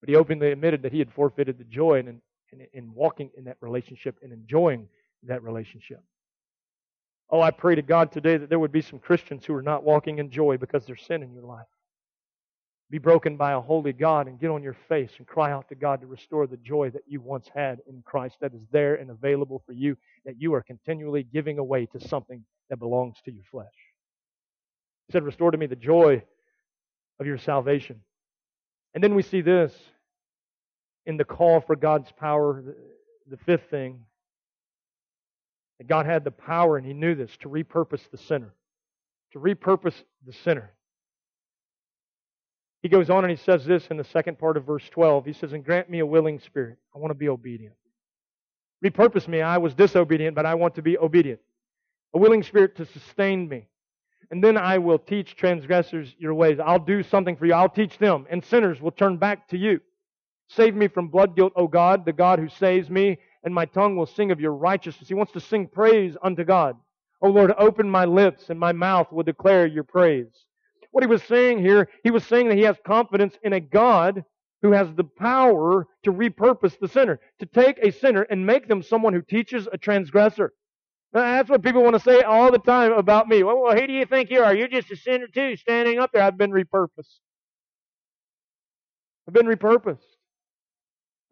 but he openly admitted that he had forfeited the joy in, in, in walking in that relationship and enjoying that relationship. Oh, I pray to God today that there would be some Christians who are not walking in joy because there's sin in your life be broken by a holy God and get on your face and cry out to God to restore the joy that you once had in Christ that is there and available for you, that you are continually giving away to something that belongs to your flesh. He said, Restore to me the joy of your salvation. And then we see this in the call for God's power, the, fifth thing, that God had the power, and He knew this, to repurpose the sinner. To repurpose the sinner. He goes on and he says this in the second part of verse 12. He says, And grant me a willing spirit. I want to be obedient. Repurpose me. I was disobedient, but I want to be obedient. A willing spirit to sustain me. And then I will teach transgressors your ways. I'll do something for you. I'll teach them. And sinners will turn back to you. Save me from blood guilt, O God, the God who saves me, and my tongue will sing of your righteousness. He wants to sing praise unto God. O Lord, open my lips, and my mouth will declare your praise. What he was saying here, he was saying that he has confidence in a God who has the power to repurpose the sinner, to take a sinner and make them someone who teaches a transgressor. That's what people want to say all the time about me. Well, well, who do you think you are? You're just a sinner too, standing up there. I've been repurposed. I've been repurposed.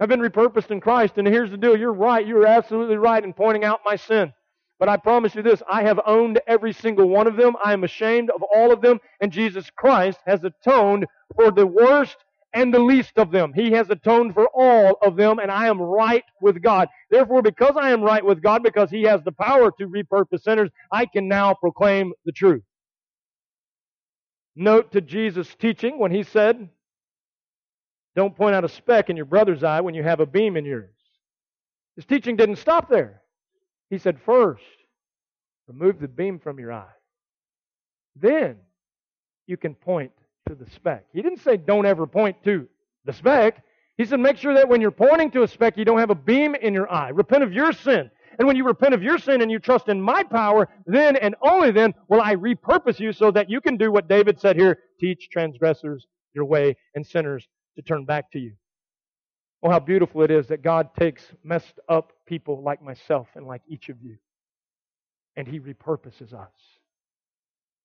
I've been repurposed in Christ, and here's the deal. You're right. You're absolutely right in pointing out my sin. But I promise you this, I have owned every single one of them. I am ashamed of all of them, and Jesus Christ has atoned for the worst and the least of them. He has atoned for all of them, and I am right with God. Therefore, because I am right with God, because He has the power to repurpose sinners, I can now proclaim the truth. Note to Jesus' teaching when He said, Don't point out a speck in your brother's eye when you have a beam in yours. His teaching didn't stop there. He said, First, remove the beam from your eye. Then you can point to the speck. He didn't say don't ever point to the speck. He said make sure that when you're pointing to a speck, you don't have a beam in your eye. Repent of your sin. And when you repent of your sin and you trust in my power, then and only then will I repurpose you so that you can do what David said here teach transgressors your way and sinners to turn back to you. Oh, how beautiful it is that God takes messed up people like myself and like each of you, and He repurposes us.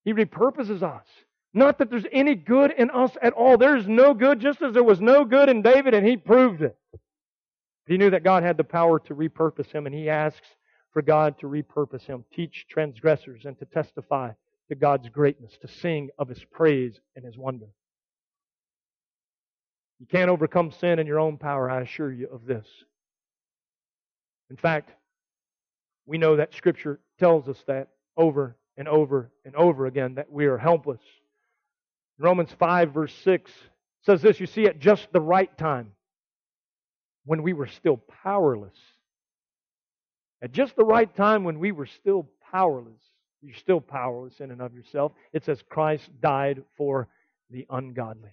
He repurposes us. Not that there's any good in us at all. There's no good, just as there was no good in David, and he proved it. He knew that God had the power to repurpose him, and he asks for God to repurpose him, teach transgressors, and to testify to God's greatness, to sing of his praise and his wonder. You can't overcome sin in your own power, I assure you of this. In fact, we know that Scripture tells us that over and over and over again that we are helpless. Romans 5, verse 6 says this You see, at just the right time, when we were still powerless, at just the right time when we were still powerless, you're still powerless in and of yourself. It says Christ died for the ungodly.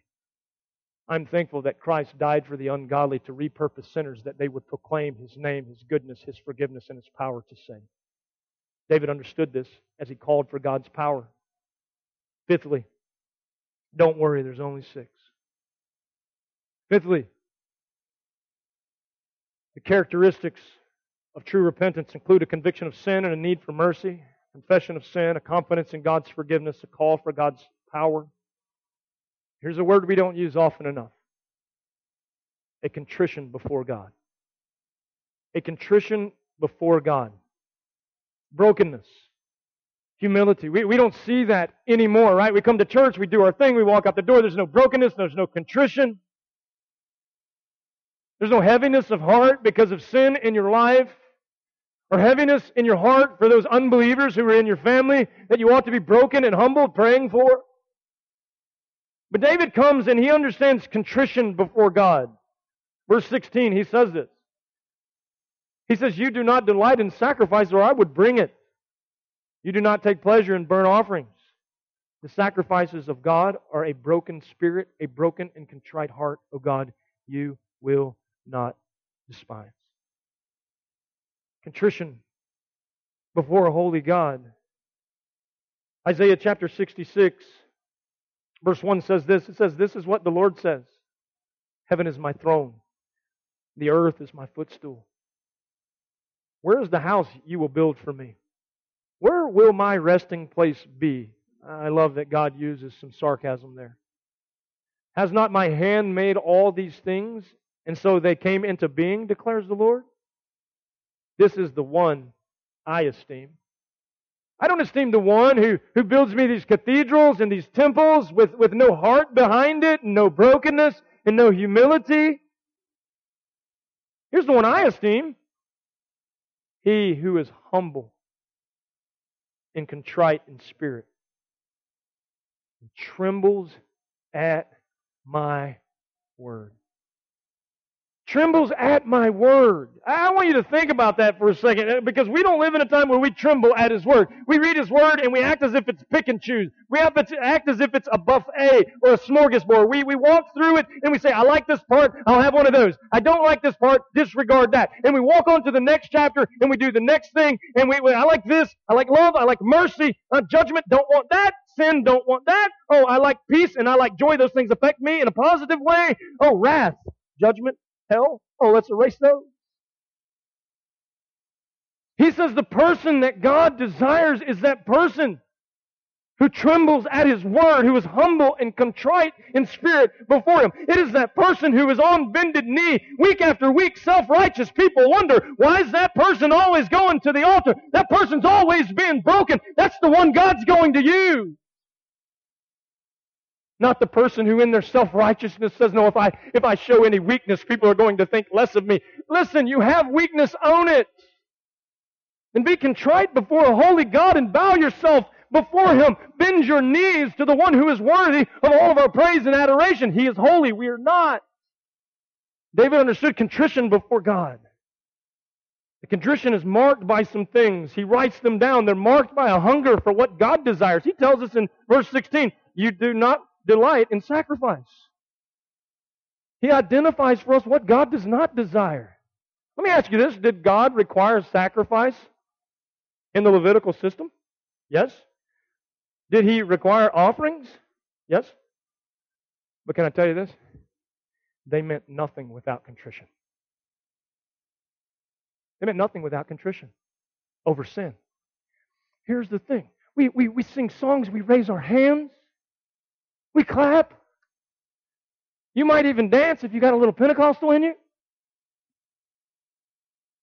I'm thankful that Christ died for the ungodly to repurpose sinners that they would proclaim His name, His goodness, His forgiveness, and His power to save. David understood this as he called for God's power. Fifthly, don't worry, there's only six. Fifthly, the characteristics of true repentance include a conviction of sin and a need for mercy, confession of sin, a confidence in God's forgiveness, a call for God's power, Here's a word we don't use often enough a contrition before God. A contrition before God. Brokenness. Humility. We, we don't see that anymore, right? We come to church, we do our thing, we walk out the door, there's no brokenness, there's no contrition. There's no heaviness of heart because of sin in your life, or heaviness in your heart for those unbelievers who are in your family that you ought to be broken and humbled, praying for. But David comes and he understands contrition before God. Verse 16, he says this. He says, You do not delight in sacrifice, or I would bring it. You do not take pleasure in burnt offerings. The sacrifices of God are a broken spirit, a broken and contrite heart, O God, you will not despise. Contrition before a holy God. Isaiah chapter 66 Verse 1 says this it says, This is what the Lord says Heaven is my throne, the earth is my footstool. Where is the house you will build for me? Where will my resting place be? I love that God uses some sarcasm there. Has not my hand made all these things, and so they came into being, declares the Lord? This is the one I esteem. I don't esteem the one who, who builds me these cathedrals and these temples with, with no heart behind it, and no brokenness, and no humility. Here's the one I esteem. He who is humble and contrite in spirit and trembles at my word trembles at my word. I want you to think about that for a second uh, because we don't live in a time where we tremble at his word. We read his word and we act as if it's pick and choose. We act as if it's a buffet or a smorgasbord. We, we walk through it and we say, I like this part, I'll have one of those. I don't like this part, disregard that. And we walk on to the next chapter and we do the next thing and we, we I like this, I like love, I like mercy, uh, judgment, don't want that. Sin, don't want that. Oh, I like peace and I like joy. Those things affect me in a positive way. Oh, wrath, judgment, hell? Oh, let's erase those. He says the person that God desires is that person who trembles at his word, who is humble and contrite in spirit before him. It is that person who is on bended knee week after week. Self-righteous people wonder, why is that person always going to the altar? That person's always being broken. That's the one God's going to use. Not the person who in their self-righteousness says, no, if I, if I show any weakness, people are going to think less of me. Listen, you have weakness, own it. And be contrite before a holy God and bow yourself before Him. Bend your knees to the one who is worthy of all of our praise and adoration. He is holy. We are not. David understood contrition before God. The contrition is marked by some things. He writes them down. They're marked by a hunger for what God desires. He tells us in verse 16, you do not delight in sacrifice. He identifies for us what God does not desire. Let me ask you this. Did God require sacrifice in the Levitical system? Yes. Did he require offerings? Yes. But can I tell you this? They meant nothing without contrition. They meant nothing without contrition over sin. Here's the thing we, we, we sing songs, we raise our hands, we clap. You might even dance if you got a little Pentecostal in you.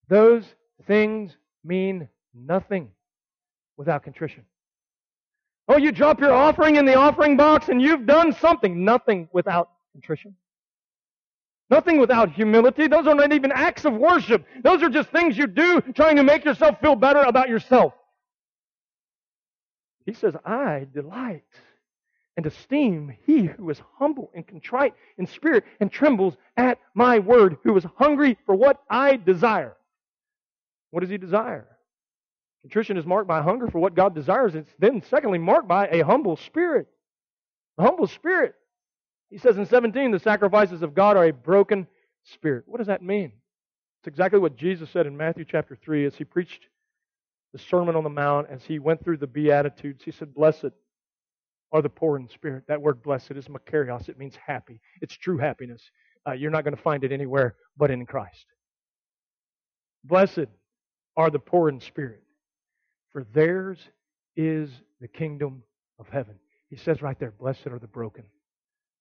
Those things mean nothing without contrition. Oh, you drop your offering in the offering box and you've done something. Nothing without contrition. Nothing without humility. Those are not even acts of worship. Those are just things you do trying to make yourself feel better about yourself. He says, I delight and esteem he who is humble and contrite in spirit and trembles at my word, who is hungry for what I desire. What does he desire? Contrition is marked by hunger for what God desires. It's then, secondly, marked by a humble spirit. A humble spirit. He says in 17, the sacrifices of God are a broken spirit. What does that mean? It's exactly what Jesus said in Matthew chapter 3 as he preached the Sermon on the Mount, as he went through the Beatitudes. He said, Blessed are the poor in spirit. That word blessed is makarios. It means happy. It's true happiness. Uh, you're not going to find it anywhere but in Christ. Blessed are the poor in spirit for theirs is the kingdom of heaven. He says right there, blessed are the broken.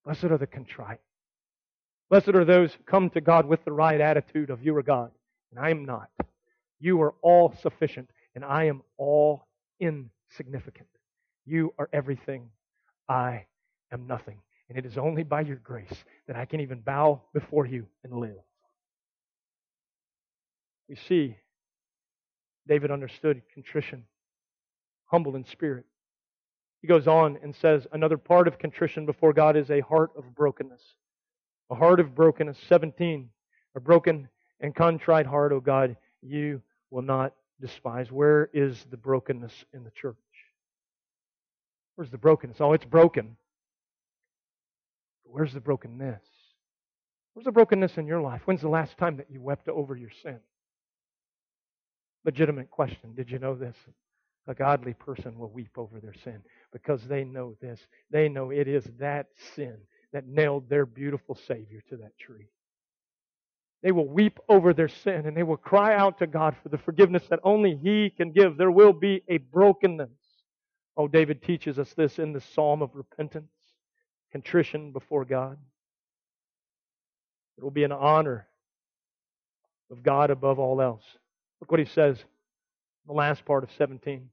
Blessed are the contrite. Blessed are those who come to God with the right attitude of you are God, and I am not. You are all sufficient, and I am all insignificant. You are everything. I am nothing. And it is only by your grace that I can even bow before you and live. We see David understood contrition, humble in spirit. He goes on and says, another part of contrition before God is a heart of brokenness. A heart of brokenness. 17. A broken and contrite heart, O God, you will not despise. Where is the brokenness in the church? Where's the brokenness? Oh, it's broken. But where's the brokenness? Where's the brokenness in your life? When's the last time that you wept over your sin? Legitimate question. Did you know this? A godly person will weep over their sin because they know this. They know it is that sin that nailed their beautiful Savior to that tree. They will weep over their sin and they will cry out to God for the forgiveness that only He can give. There will be a brokenness. Oh, David teaches us this in the Psalm of repentance, contrition before God. It will be an honor of God above all else. Look what he says in the last part of 17.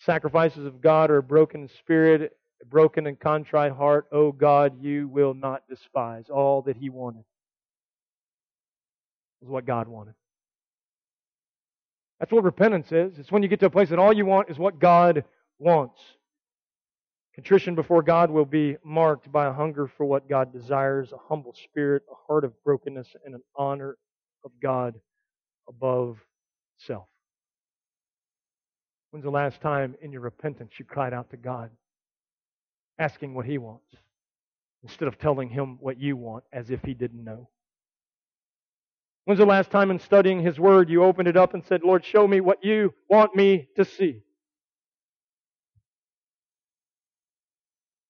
Sacrifices of God are a broken spirit, a broken and contrite heart. Oh God, you will not despise. All that he wanted was what God wanted. That's what repentance is. It's when you get to a place that all you want is what God wants. Contrition before God will be marked by a hunger for what God desires, a humble spirit, a heart of brokenness, and an honor of God above self. When's the last time in your repentance you cried out to God, asking what He wants, instead of telling Him what you want as if He didn't know? When's the last time in studying His Word you opened it up and said, Lord, show me what you want me to see?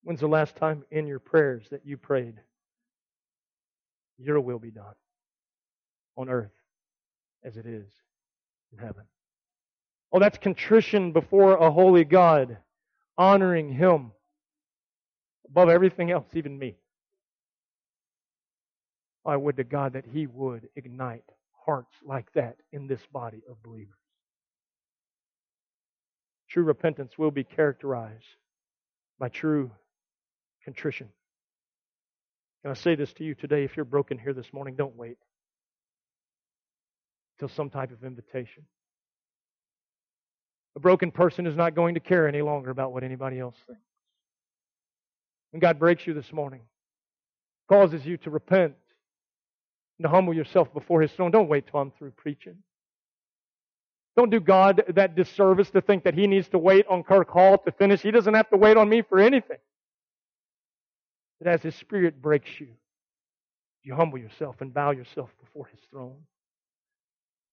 When's the last time in your prayers that you prayed, Your will be done on earth as it is in heaven. Oh, that's contrition before a holy God. honoring Him above everything else, even me. I would to God that He would ignite hearts like that in this body of believers. True repentance will be characterized by true contrition. Can I say this to you today? If you're broken here this morning, don't wait until some type of invitation. A broken person is not going to care any longer about what anybody else thinks. When God breaks you this morning, causes you to repent, and to humble yourself before His throne, don't wait till I'm through preaching. Don't do God that disservice to think that He needs to wait on Kirk Hall to finish. He doesn't have to wait on me for anything. But as His Spirit breaks you, you humble yourself and bow yourself before His throne.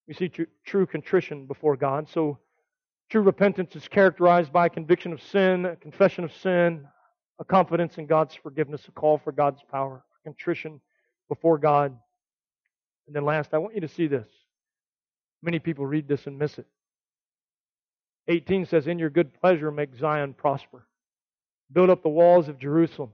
You see true, true contrition before God. So, true repentance is characterized by a conviction of sin, a confession of sin, a confidence in God's forgiveness, a call for God's power, contrition before God. And then, last, I want you to see this. Many people read this and miss it. 18 says, In your good pleasure make Zion prosper. Build up the walls of Jerusalem.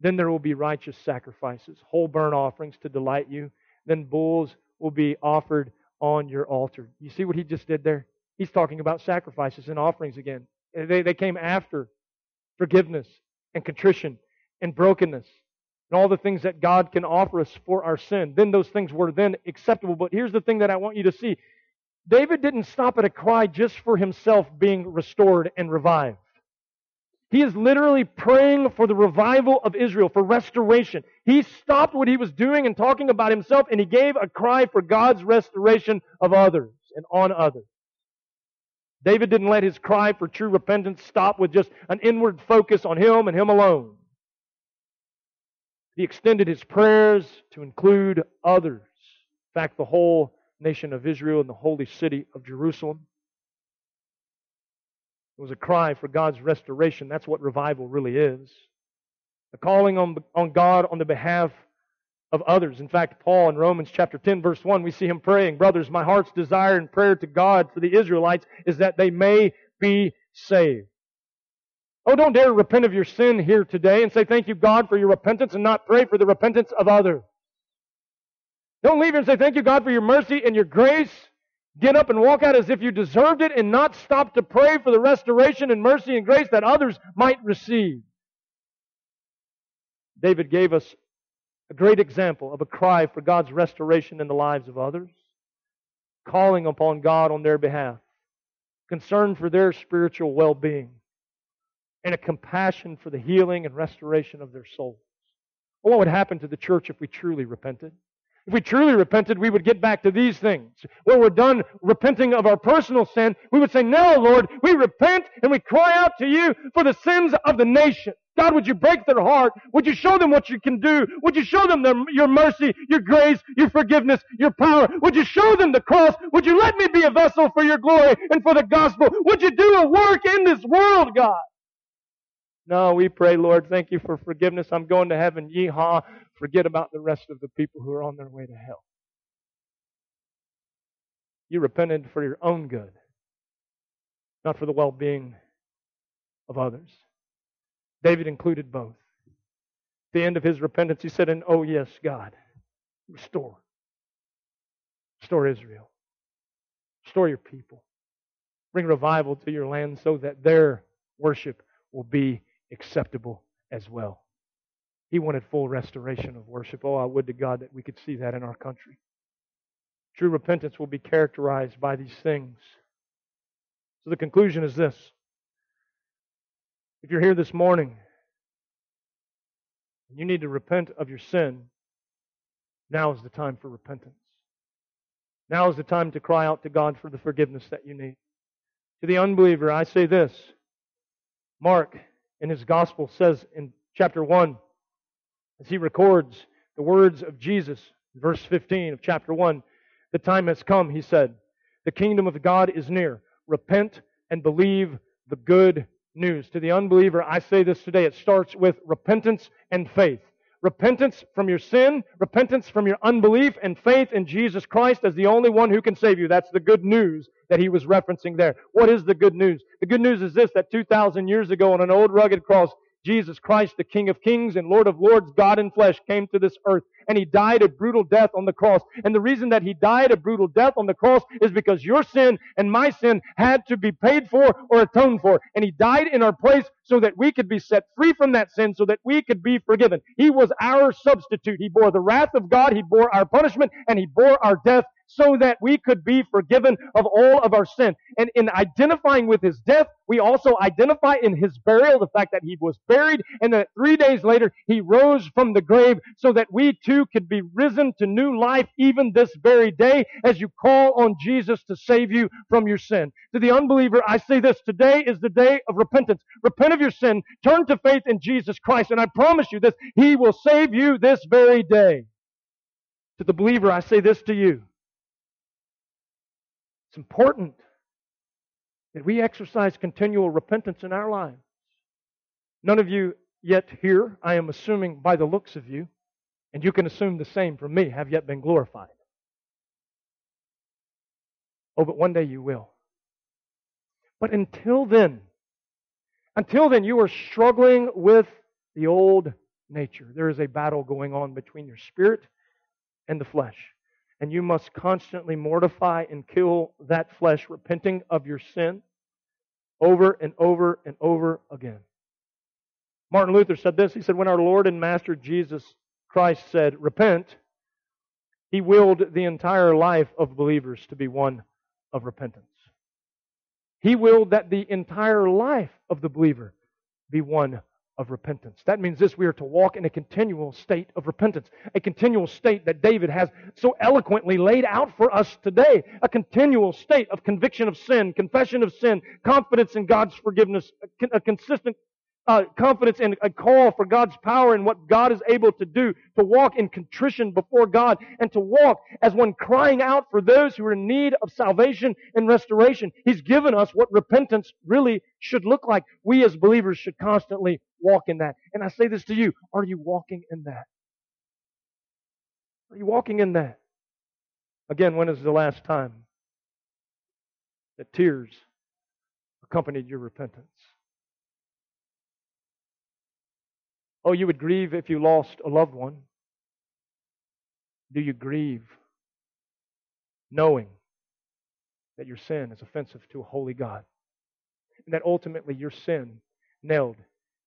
Then there will be righteous sacrifices, whole burnt offerings to delight you. Then bulls will be offered on your altar. You see what he just did there? He's talking about sacrifices and offerings again. They, they came after forgiveness and contrition and brokenness and all the things that God can offer us for our sin. Then those things were then acceptable. But here's the thing that I want you to see David didn't stop at a cry just for himself being restored and revived. He is literally praying for the revival of Israel, for restoration. He stopped what he was doing and talking about himself, and he gave a cry for God's restoration of others and on others. David didn't let his cry for true repentance stop with just an inward focus on him and him alone. He extended his prayers to include others. In fact, the whole nation of Israel and the holy city of Jerusalem. It was a cry for God's restoration. That's what revival really is. A calling on, on God on the behalf of others. In fact, Paul in Romans chapter 10 verse 1, we see him praying, Brothers, my heart's desire and prayer to God for the Israelites is that they may be saved. Oh, don't dare repent of your sin here today and say thank you God for your repentance and not pray for the repentance of others. Don't leave here and say, Thank you, God, for your mercy and your grace. Get up and walk out as if you deserved it and not stop to pray for the restoration and mercy and grace that others might receive. David gave us a great example of a cry for God's restoration in the lives of others, calling upon God on their behalf, concern for their spiritual well being, and a compassion for the healing and restoration of their souls. what would happen to the church if we truly repented? If we truly repented, we would get back to these things. When we're done repenting of our personal sin, we would say, No, Lord, we repent and we cry out to you for the sins of the nation. God, would you break their heart? Would you show them what you can do? Would you show them the, your mercy, your grace, your forgiveness, your power? Would you show them the cross? Would you let me be a vessel for your glory and for the gospel? Would you do a work in this world, God? No, we pray, Lord, thank you for forgiveness. I'm going to heaven. Yeehaw. Forget about the rest of the people who are on their way to hell. You repented for your own good, not for the well being of others. David included both. At the end of his repentance, he said, And oh, yes, God, restore. Restore Israel. Restore your people. Bring revival to your land so that their worship will be acceptable as well. He wanted full restoration of worship. Oh, I would to God that we could see that in our country. True repentance will be characterized by these things. So the conclusion is this. If you're here this morning and you need to repent of your sin, now is the time for repentance. Now is the time to cry out to God for the forgiveness that you need. To the unbeliever, I say this. Mark in his gospel says in chapter 1, as he records the words of Jesus, verse 15 of chapter 1. The time has come, he said. The kingdom of God is near. Repent and believe the good news. To the unbeliever, I say this today. It starts with repentance and faith. Repentance from your sin, repentance from your unbelief, and faith in Jesus Christ as the only one who can save you. That's the good news that he was referencing there. What is the good news? The good news is this that 2,000 years ago on an old rugged cross, Jesus Christ, the King of Kings and Lord of Lords, God in flesh, came to this earth and he died a brutal death on the cross. And the reason that he died a brutal death on the cross is because your sin and my sin had to be paid for or atoned for. And he died in our place so that we could be set free from that sin, so that we could be forgiven. He was our substitute. He bore the wrath of God, he bore our punishment, and he bore our death so that we could be forgiven of all of our sin. And in identifying with his death, we also identify in his burial the fact that he was buried and that three days later he rose from the grave so that we too could be risen to new life even this very day as you call on Jesus to save you from your sin. To the unbeliever, I say this, today is the day of repentance. Repent of your sin, turn to faith in Jesus Christ, and I promise you this, he will save you this very day. To the believer, I say this to you. It's important that we exercise continual repentance in our lives. None of you yet here, I am assuming by the looks of you, and you can assume the same from me, have yet been glorified. Oh, but one day you will. But until then, until then, you are struggling with the old nature. There is a battle going on between your spirit and the flesh and you must constantly mortify and kill that flesh, repenting of your sin over and over and over again. Martin Luther said this. He said, When our Lord and Master Jesus Christ said, Repent, he willed the entire life of believers to be one of repentance. He willed that the entire life of the believer be one of repentance. That means this we are to walk in a continual state of repentance, a continual state that David has so eloquently laid out for us today, a continual state of conviction of sin, confession of sin, confidence in God's forgiveness, a consistent uh, confidence and a call for God's power and what God is able to do, to walk in contrition before God, and to walk as one crying out for those who are in need of salvation and restoration. He's given us what repentance really should look like. We as believers should constantly walk in that. And I say this to you are you walking in that? Are you walking in that? Again, when is the last time that tears accompanied your repentance? Oh, you would grieve if you lost a loved one. Do you grieve knowing that your sin is offensive to a holy God? And that ultimately your sin nailed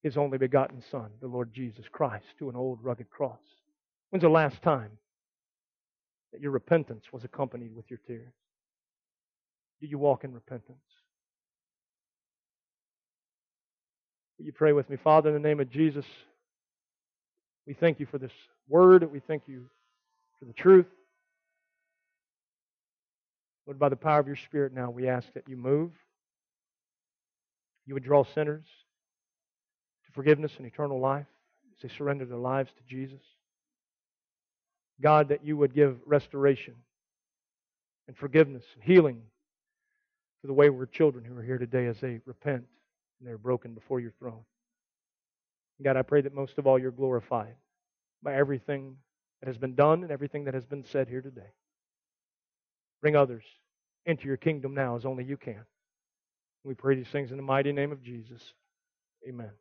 his only begotten Son, the Lord Jesus Christ, to an old rugged cross? When's the last time that your repentance was accompanied with your tears? Do you walk in repentance? Will you pray with me? Father, in the name of Jesus, we thank you for this word. We thank you for the truth. Lord, by the power of your Spirit now, we ask that you move. You would draw sinners to forgiveness and eternal life as they surrender their lives to Jesus. God, that you would give restoration and forgiveness and healing to the wayward children who are here today as they repent and they're broken before your throne. God, I pray that most of all you're glorified by everything that has been done and everything that has been said here today. Bring others into your kingdom now as only you can. We pray these things in the mighty name of Jesus. Amen.